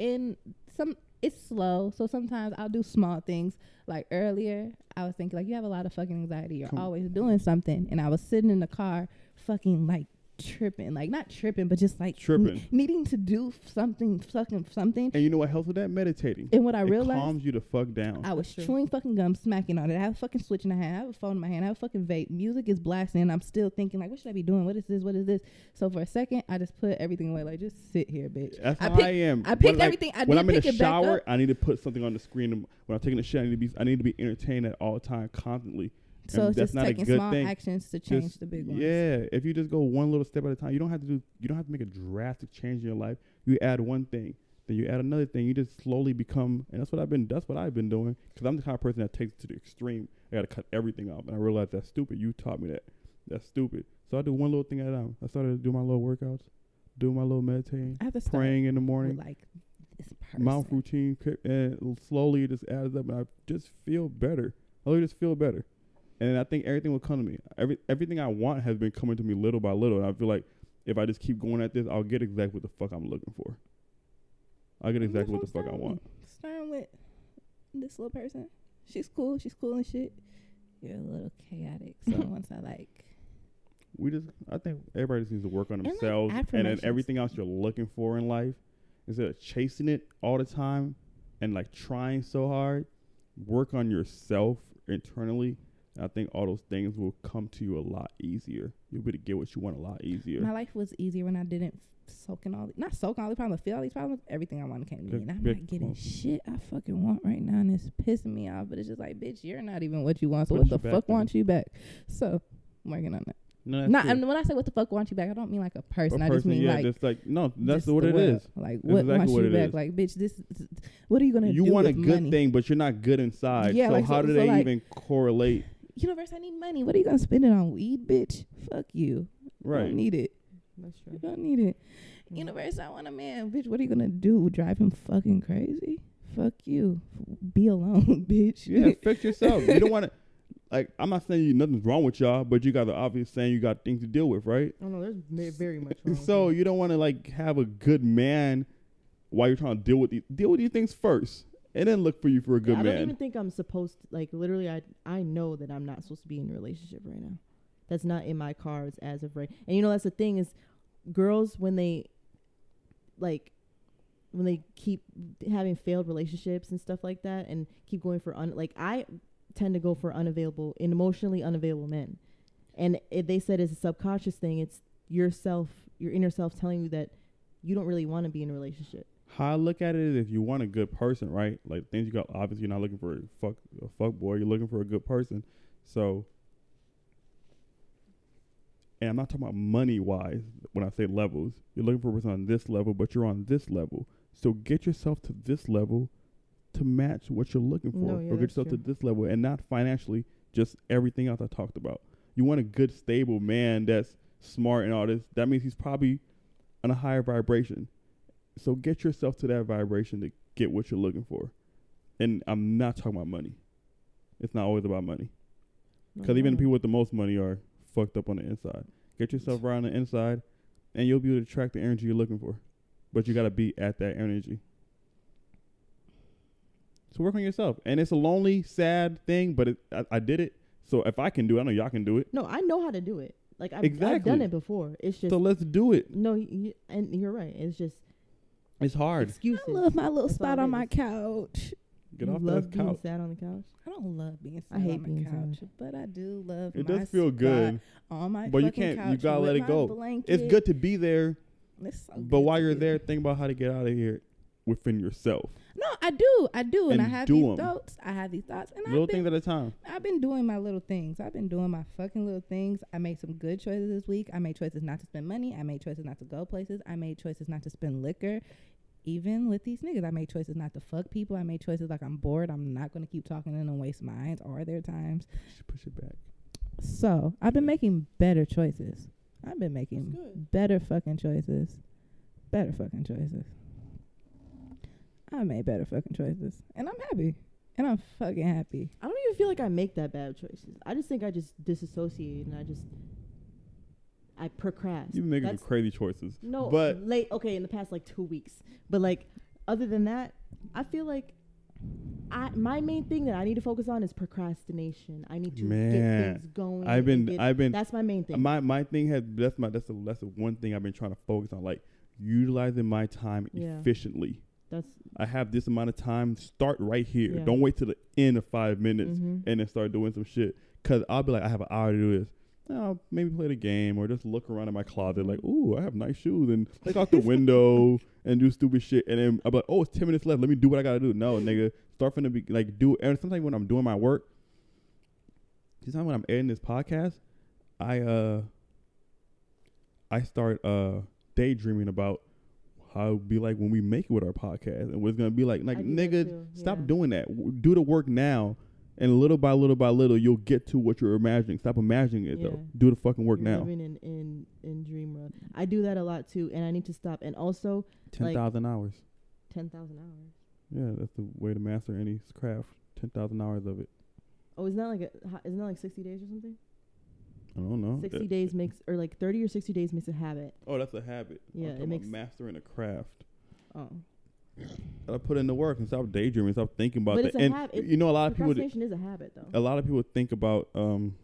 And some it's slow, so sometimes I'll do small things. Like earlier, I was thinking like you have a lot of fucking anxiety. You're Come- always doing something, and I was sitting in the car, fucking like tripping, like not tripping, but just like Tripping. n- needing to do something, fucking something. And you know what helps with that? Meditating. And what I it realized, calms you the fuck down. I was That's true. chewing fucking gum, smacking on it. I have a fucking switch in my hand. I have a phone in my hand. I have a fucking vape. Music is blasting. I'm still thinking like, what should I be doing? What is this? What is this? So for a second, I just put everything away. Like, just sit here, bitch. That's I how pick- I am. I When, picked like, everything. I when I'm in pick the shower. I need to put something on the screen. When I'm taking a shit, I need to be I need to be entertained at all time, constantly. So and it's just taking small thing. actions to change Just- the big ones. Yeah, if you just go one little step at a time, you don't have to do. You don't have to make a drastic change in your life. You add one thing, then you add another thing. You just slowly become, and that's what I've been. That's what I've been doing. Because I'm the kind of person that takes it to the extreme. I got to cut everything off, and I realized that's stupid. You taught me that. That's stupid. So I do one little thing at a time. I started to do my little workouts, do my little meditating, I have to praying in the morning, like this person. mouth routine, and slowly it just adds up, and I just feel better. I just feel better, and I think everything will come to me. Every everything I want has been coming to me little by little, and I feel like if I just keep going at this, I'll get exactly what the fuck I'm looking for. I'll get exactly what the fuck I want. Starting with this little person. She's cool. She's cool and shit. You're a little chaotic. So *laughs* once I like We just, I think everybody just needs to work on And, like, themselves, and then everything else you're looking for in life, instead of chasing it all the time and like trying so hard, work on yourself internally. I think all those things will come to you a lot easier. You'll be able to get what you want a lot easier. My life was easier when I didn't soak in all the, not soak in all these problems, feel all these problems. Everything I wanted came to me, and I'm not getting shit I fucking want right now, and it's pissing me off. But it's just like, bitch, you're not even what you want. So what the fuck wants you back? So I'm working on that. no, that's Not and when I say what the fuck wants you back, I don't mean like a A person. I just mean yeah, like just like no, that's what it world. Like what exactly wants what you back? is. Like bitch, this. What are you gonna You do want a good money? thing, but you're not good inside. Yeah, so like, how so- do so, they like- even correlate? Universe, I need money. What are you gonna spend it on? Weed, bitch. Fuck you. You Right. don't need it. That's You true. don't need it. Mm. Universe, I want a man, bitch. What are you gonna do? Drive him fucking crazy? Fuck you. Be alone, *laughs* bitch. Yeah, *laughs* fix yourself. You don't want to. Like, I'm not saying you nothing's wrong with y'all, but you got the obvious saying you got things to deal with, right? Oh no, there's very much wrong. with So me. you don't want to like have a good man while you're trying to deal with these deal with these things first, and then look for you for a good I man. I don't even think I'm supposed to, like literally I I know that I'm not supposed to be in a relationship right now. That's not in my cards as of right. And you know that's the thing is girls when they like when they keep having failed relationships and stuff like that and keep going for un like I tend to go for unavailable and emotionally unavailable men. And it, they said it's a subconscious thing. It's yourself, your inner self telling you that you don't really want to be in a relationship. How I look at it is if you want a good person, right? Like things you got obviously you're not looking for a fuck a fuck boy, you're looking for a good person. So and I'm not talking about money wise when I say levels. You're looking for a person on this level, but you're on this level. So get yourself to this level to match what you're looking for. No, yeah, or get yourself to this level and not financially, just everything else I talked about. You want a good, stable man that's smart and all this. That means he's probably on a higher vibration. So get yourself to that vibration to get what you're looking for. And I'm not talking about money. It's not always about money. Because even the people with the most money are fucked up on the inside. Get yourself right on the inside, and you'll be able to attract the energy you're looking for. But you got to be at that energy. So work on yourself, and it's a lonely, sad thing, but it, I, I did it. So if I can do it, I know y'all can do it. No, I know how to do it. Like I've, I've done it before. It's just So let's do it. no, y y and you're right. It's just It's hard. excuses. I love my little That's spot on my couch. Get you off love that being couch. sat on the couch. I don't love being I sat hate on my being couch, sad. but I do love. It my does feel spot good, on my but you can't. You gotta let it go. blanket. It's good to be there, It's so but while you're there, think about how to get out of here within yourself. No, I do, I do, and, I have do these 'em. thoughts. I have these thoughts, and Little I've been, things at a time. I've been doing my little things. I've been doing my fucking little things. I made some good choices this week. I made choices not to spend money. I made choices not to go places. I made choices not to spend liquor. Even with these niggas, I made choices not to fuck people. I made choices like I'm bored. I'm not gonna keep talking to them and waste mines or their times. Push it back. So I've been making better choices. I've been making better fucking choices. Better fucking choices. I made better fucking choices. And I'm happy. And I'm fucking happy. I don't even feel like I make that bad choices. I just think I just disassociate and I just I procrast. You've been making That's- some crazy choices. no, but late. Okay, in the past like two weeks, but like other than that, I feel like I my main thing that I need to focus on is procrastination. I need to Man, get things going. I've been get- I've been that's my main thing. my my thing has that's my that's the that's the one thing I've been trying to focus on, like utilizing my time Yeah. efficiently. that's I have this amount of time. Start right here. Yeah. Don't wait till the end of five minutes mhm. and then start doing some shit. Cause I'll be like, I have an hour to do this. I'll maybe play the game or just look around in my closet like, ooh, I have nice shoes and look out the *laughs* window and do stupid shit. And then be like, oh, it's ten minutes left. Let me do what I gotta do. No, nigga, start from the be- like do. And sometimes when I'm doing my work, sometimes when I'm editing this podcast, I uh, I start uh daydreaming about how it'd be like when we make it with our podcast and what it's gonna be like. Like, I do that nigga, stop yeah. doing that. Do the work now, and little by little by little, you'll get to what you're imagining. Stop imagining it Yeah. though. Do the fucking work You're now. Living in, in in dream world. I do that a lot too, and I need to stop. And also Ten thousand hours. ten thousand hours. Yeah, that's the way to master any craft. Ten thousand hours of it. Oh, isn't that like a, isn't that like sixty days or something? I don't know. Sixty That- days makes or like thirty or sixty days makes a habit. Oh, that's a habit. I'm Yeah, talking it about makes- mastering a craft. Oh, I put in the work and stop daydreaming. Stop thinking about But the end. hab- you know, a lot of people. procrastination is a habit though. A lot of people think about um,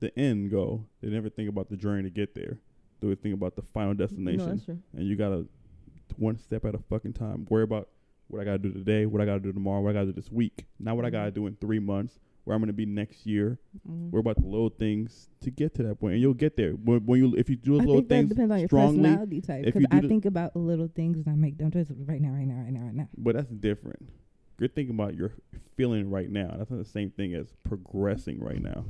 the end goal. They never think about the journey to get there. They always think about the final destination. No, that's true. and you gotta one step at a fucking time. Worry about what I gotta do today, what I gotta do tomorrow, what I gotta do this week, not what I gotta Mhm. do in three months, where I'm gonna be next year. Mhm. Worry about the little things to get to that point, and you'll get there. When, when you, if you do little things depends on your strongly, personality type. if Because you I think about little things and I make dumb choices right now, right now, right now, right now. but that's different. You're thinking about your feeling right now. That's not the same thing as progressing right now.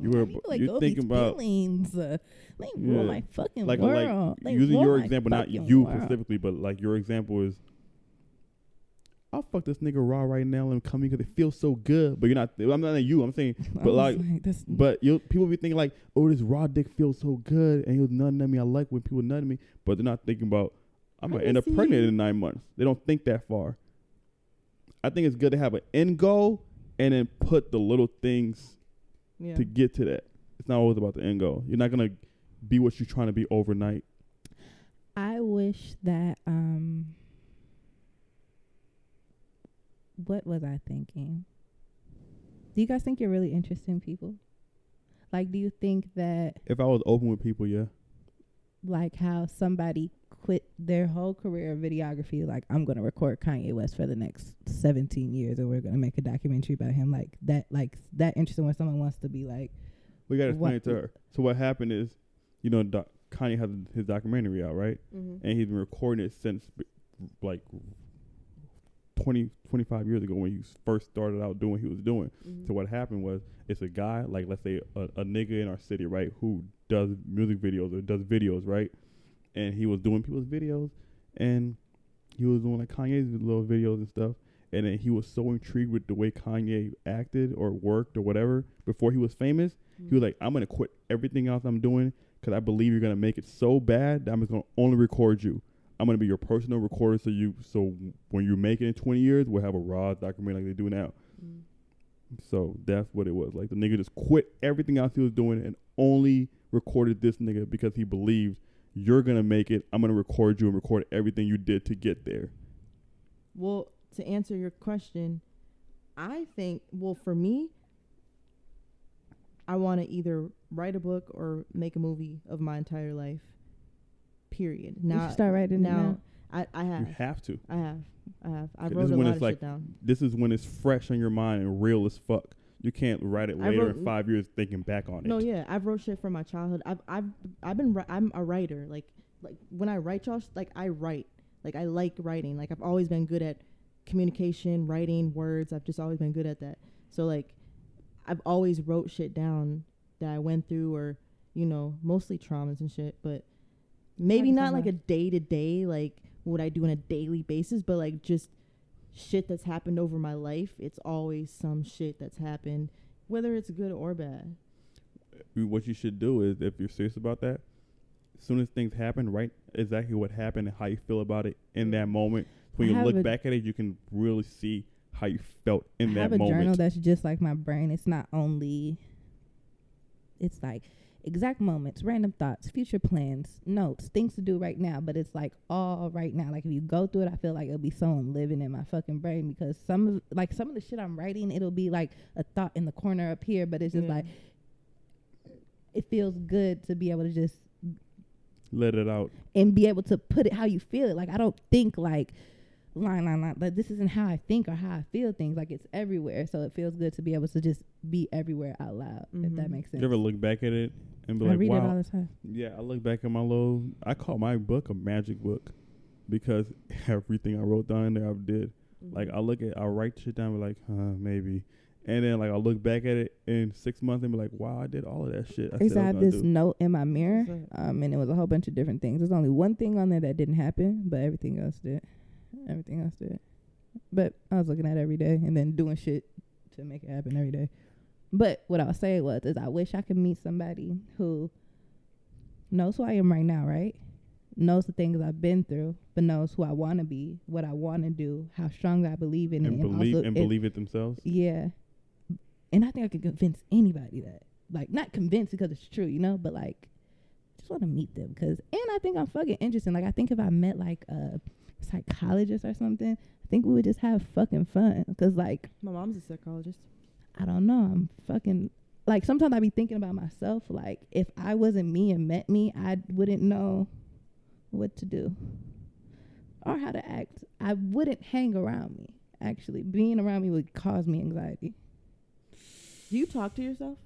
You were- like you all think these about- feelings. Uh, they Yeah. my fucking Like world. like using your example, not you world. specifically, but like your example is. I'll fuck this nigga raw right now and come in because it feels so good. But you're not. I'm not saying you. I'm saying *laughs* But was like- this, But you people be thinking like, oh, this raw dick feels so good, and he was nutting at me. I like when people nut at me, but they're not thinking about I'm I gonna end up see- pregnant in nine months. They don't think that far. I think it's good to have an end goal and then put the little things Yeah. to get to that. It's not always about the end goal. You're not gonna be what you're trying to be overnight. I wish that um what was I thinking? Do you guys think you're really interesting people? Like do you think that If I was open with people, yeah, like how somebody quit their whole career of videography like I'm going to record Kanye West for the next 17 years and we're going to make a documentary about him like that like that interesting when someone wants to be like we gotta explain it to her. So what happened is, you know, doc- Kanye has his documentary out, right? Mhm. and he's been recording it since like 20, 25 years ago when he first started out doing what he was doing. Mhm. So what happened was it's a guy like let's say a, a nigga in our city, right, who does music videos or does videos, right? And he was doing people's videos and he was doing like Kanye's little videos and stuff. And then he was so intrigued with the way Kanye acted or worked or whatever before he was famous. He was like, I'm gonna quit everything else I'm doing because I believe you're gonna make it so bad that I'm just gonna only record you. I'm gonna be your personal recorder, so you so when you make it in 20 years, we'll have a raw documentary like they do now. Mm. So that's what it was. Like the nigga just quit everything else he was doing and only recorded this nigga because he believed you're gonna make it. I'm gonna record you and record everything you did to get there. Well, to answer your question, I think well for me, I want to either write a book or make a movie of my entire life. Period. Now, you start writing now, now. I I You have have to. I have I have I This wrote is a when lot it's of like- shit down. This is when it's fresh on your mind and real as fuck. You can't write it I later wrote- in five years thinking back on No, it. No, yeah, I've wrote shit from my childhood. I've I've I've been I'm a writer. Like like when I write y'all, like I write. Like I like writing. Like I've always been good at communication, writing, words. I've just always been good at that. So like I've always wrote shit down that I went through or you know, mostly traumas and shit, but maybe Hard not like a day to day like what I do on a daily basis, but like just shit that's happened over my life. It's always some shit that's happened, whether it's good or bad. What you should do is, if you're serious about that, as soon as things happen, write exactly what happened and how you feel about it in that moment. When I you look back at it, you can really see how you felt in I that have a moment. journal that's just like my brain. It's not only. It's like exact moments, random thoughts, future plans, notes, things to do right now. But it's like all right now. Like if you go through it, I feel like it'll be someone living in my fucking brain because some of like some of the shit I'm writing, it'll be like a thought in the corner up here, but it's just Yeah. like it feels good to be able to just Let it out. and be able to put it how you feel it. Like I don't think like line line line. But this isn't how I think or how I feel things. Like it's everywhere, so it feels good to be able to just be everywhere out loud. If that Mhm. makes sense. You ever look back at it and be I like, read it all wow. the time. Yeah, I look back at my little. I call my book a magic book because *laughs* everything I wrote down in there I did. Like Mm-hmm. I look at, I write shit down, and be like, huh, maybe. And then like I look back at it in six months and be like, wow, I did all of that shit. I I used said to I have this do. note in my mirror, um, and it was a whole bunch of different things. There's only one thing on there that didn't happen, but everything else did. Everything else did. But I was looking at every day and then doing shit to make it happen every day. But what I was saying was, is I wish I could meet somebody who knows who I am right now, right? Knows the things I've been through, but knows who I want to be, what I want to do, how strong I believe in and it, believe and believe it themselves. yeah. And I think I could convince anybody that. Like, not convince because it's true, you know, but like, just want to meet them. Cause, and I think I'm fucking interesting. Like, I think if I met like a psychologist or something, I think we would just have fucking fun. Cause, like, My mom's a psychologist. I don't know. I'm fucking, like, sometimes I be thinking about myself. Like, if I wasn't me and met me, I wouldn't know what to do or how to act. I wouldn't hang around me. Actually, being around me would cause me anxiety. Do you talk to yourself?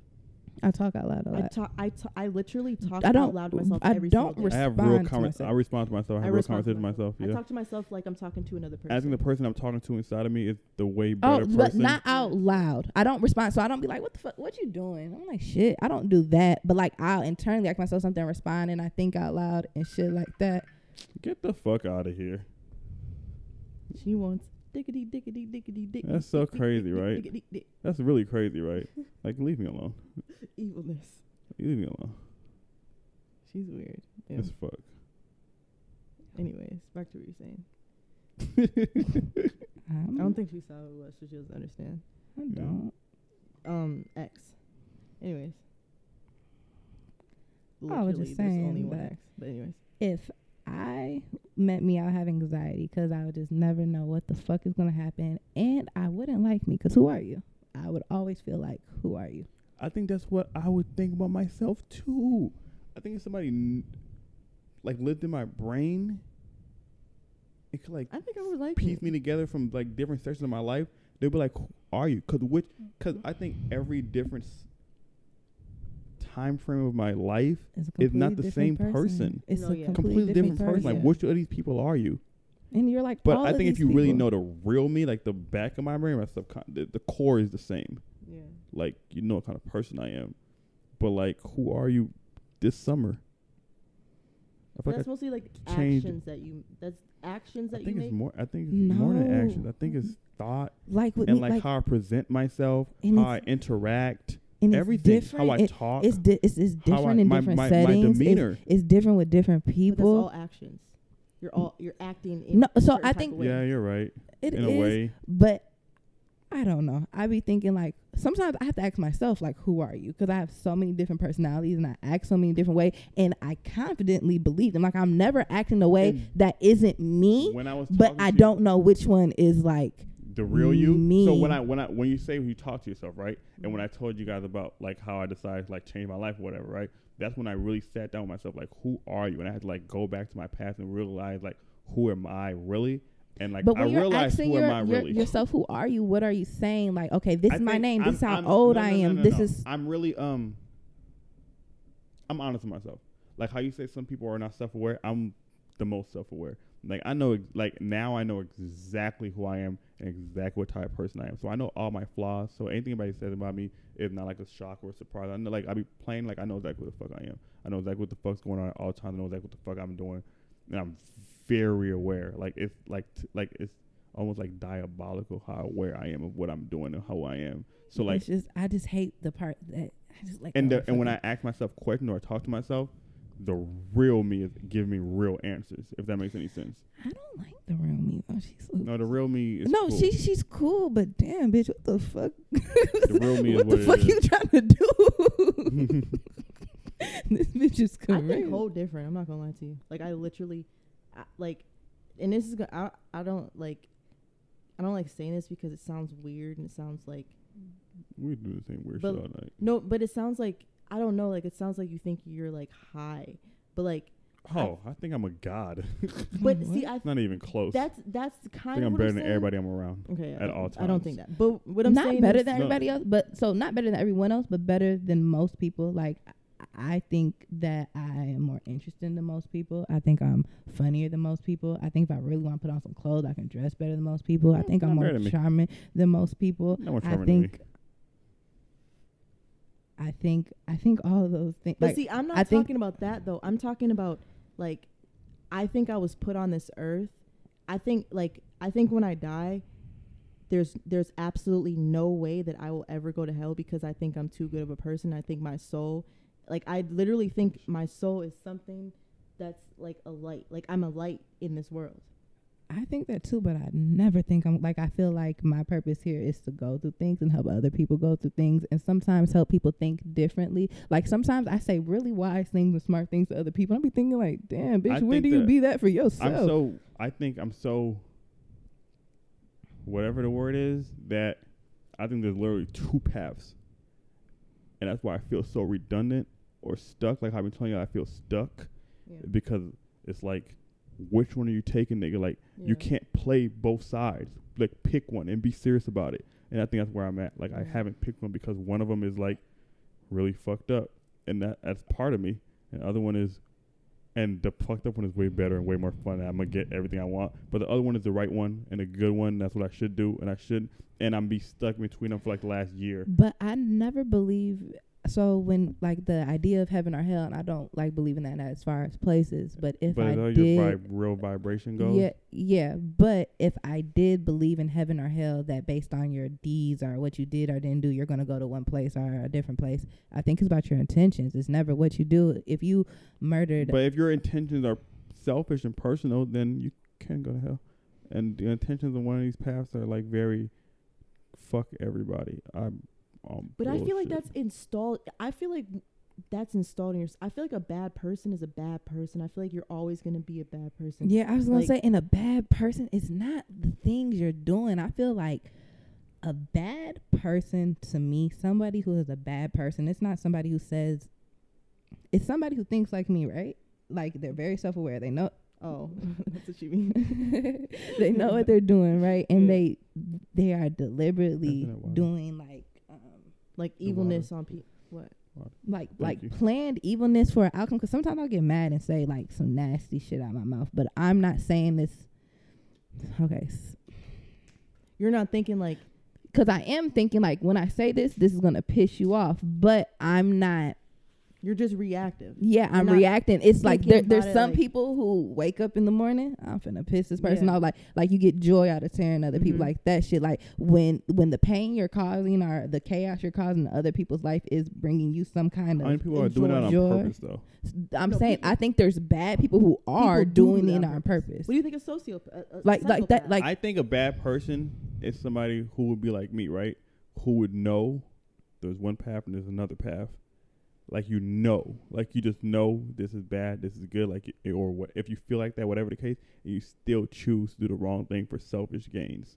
I talk out loud a I lot. I talk. I ta- I literally talk I don't- out loud to myself I every don't single day. I have real respond to comments. I respond to myself. I have I real respond to conversations with myself. I Yeah. talk to myself like I'm talking to another person. I think the person I'm talking to inside of me is the way Oh, better but person. not out loud. I don't respond, so I don't be like, "What the fuck? What you doing?" I'm like, "Shit, I don't do that." But like, I'll internally ask myself something, respond, and I think out loud and shit like that. Get the fuck out of here. she wants diggity diggity diggity diggity. That's so dick, dick, crazy, right? That's really crazy, right? like, leave me alone. *laughs* Evilness. Leave me alone. She's weird. Yeah. As fuck. Anyways, back to what you're saying. *laughs* Um, I don't think she saw who it was, so she doesn't understand. I don't. Um, X. Anyways. I was just saying only one X. But anyways, If I met me out having anxiety, because I would just never know what the fuck is gonna happen, and I wouldn't like me, because who are you? I would always feel like, who are you? I think that's what I would think about myself too. I think if somebody n- like lived in my brain, it could like I think I would like piece me. me together from like different sections of my life. They'd be like, "Who are you?" Because which? Because I think every different s- time frame of my life It's, a It's not the same person. It's No, a yeah. completely, completely different, person. person. Like, which of these people are you? and you're like, But all I of think if these you really know the real me, like the back of my brain, my subcon, the, the core is the same. Yeah. Like you know what kind of person I am. But like, who are you this summer? I feel like That's mostly like changed- actions that you. That's actions I, I that you think make. it's more. I think it's more than actions. I think it's thought like with and me, like, like, how I present myself, And how I it's- interact, and it's everything, different. how I It- talk, it's, di- it's it's how I, different in my, different my, my settings. demeanor. It's, it's different with different But that's people. all actions. You're all you're acting in. No, so I think- yeah, you're right. It in is, a way, but I don't know. I be thinking like sometimes I have to ask myself like, who are you? Because I have so many different personalities and I act so many different ways, and I confidently believe them. Like I'm never acting a way And that isn't me, when I was, but I don't know which one is like. The real you. So when I when I when you say when you talk to yourself, right? And when I told you guys about like how I decided like change my life or whatever, right? That's when I really sat down with myself, like, who are you? And I had to like go back to my past and realize like who am I really? And like But I when you're realized asking who your, am I your- really? yourself, who are you? What are you saying? Like, okay, this I is my name. This is how I'm- old no, I no, no, am. no, this is I'm really um I'm honest with myself. Like how you say some people are not self aware, I'm the most self aware. Like I know like now I know exactly who I am and exactly what type of person I am. So I know all my flaws. So anything anybody says about me is not like a shock or a surprise. I know like I be playing like I know exactly what the fuck I am. I know exactly what the fuck's going on at all times. I know exactly what the fuck I'm doing. And I'm very aware. Like it's like t- like it's almost like diabolical how aware I am of what I'm doing and how I am. So like it's just I just hate the part that I just like. and oh, the, and when I ask myself questions or talk to myself, the real me is giving me real answers. If that makes any sense. I don't like the real me though. She's so No, the real me is no, cool. she she's cool, but damn, bitch, what the fuck? *laughs* the real me what is what the fuck it you trying to do? *laughs* *laughs* this bitch is I think career. whole different. I'm not gonna lie to you. Like I literally, I, like, and this is gonna. I I don't like. I don't like saying this because it sounds weird and it sounds like We do the same weird But- shit all night. no, but it sounds like I don't know. Like it sounds like you think you're like high, but like, Oh, I think I'm a god. *laughs* but What? see, I Not even close. that's that's I kind think of I'm what better I'm than everybody I'm around. Okay, at I, all I don't think that. But what I'm not saying better is, than No. everybody else, but so not better than everyone else, but better than most people. Like I- I think that I am more interesting than most people. I think I'm funnier than most people. I think if I really want to put on some clothes, I can dress better than most people. I Mm, think I'm more better than me. charming than most people. No more I charming than me. think. I think I think all of those things. But Like, see, I'm not I talking about that though. I'm talking about like, I think I was put on this earth. I think like I think when I die, there's there's absolutely no way that I will ever go to hell because I think I'm too good of a person. I think my soul, like I literally think my soul is something that's like a light. Like I'm a light in this world. I think that too, but I never think I'm like I feel like my purpose here is to go through things and help other people go through things and sometimes help people think differently. Like sometimes I say really wise things and smart things to other people. I'll be thinking like, damn, bitch, I where do you be that for yourself? I'm so. I think I'm so. Whatever the word is, that I think there's literally two paths, and that's why I feel so redundant or stuck. Like I've been telling you, I feel stuck Yeah. because it's like, which one are you taking, nigga? Like you can't play both sides. Like pick one and be serious about it. And I think that's where I'm at. Like I Mhm. haven't picked one because one of them is like really fucked up, and that that's part of me. And the other one is, and the fucked up one is way better and way more fun. And I'm gonna get everything I want. But the other one is the right one and a good one. That's what I should do, and I should. And I'm be stuck between them for like the last year. But I never believe so when like the idea of heaven or hell, and I don't like believing that as far as places. But if but I did, your vib- real vibration goes, Yeah, yeah. But if I did believe in heaven or hell, that based on your deeds or what you did or didn't do, you're gonna go to one place or a different place. I think it's about your intentions. It's never what you do. If you murdered, But if your intentions are selfish and personal, then you can go to hell. And the intentions of one of these paths are like very fuck everybody. I'm um But I feel like that's installed. I feel like that's installed in your. I feel like a bad person is a bad person. I feel like you're always gonna be a bad person. yeah, I was gonna like- say, in a bad person, is not the things you're doing. I feel like a bad person to me, somebody who is a bad person, it's not somebody who says. It's somebody who thinks like me, right? Like they're very self-aware. They know Oh, *laughs* *laughs* that's what you mean. *laughs* they know what they're doing, right? And Yeah. they they are deliberately Isn't it wild? doing like Like evilness on people. What? like like you. planned evilness for an outcome. Because sometimes I'll get mad and say like some nasty shit out my mouth, but I'm not saying this. Okay, You're not thinking like because I am thinking like when I say this, this is gonna piss you off, but I'm not. You're just reactive. Yeah, I'm reacting. It's like there, there's some like- people who wake up in the morning. I'm finna piss this person Yeah. off. Like like you get joy out of tearing other people Mhm. like that shit. Like when when the pain you're causing or the chaos you're causing in other people's life is bringing you some kind How many of. people are doing that on joy. purpose though? I'm No, saying people- I think there's bad people who are People do doing that it on on purpose. What do you think a sociopath? A, a Like like that like I think a bad person is somebody who would be like me, right? Who would know there's one path and there's another path. Like you know, like you just know this is bad, this is good, like or what if you feel like that, whatever the case, you still choose to do the wrong thing for selfish gains.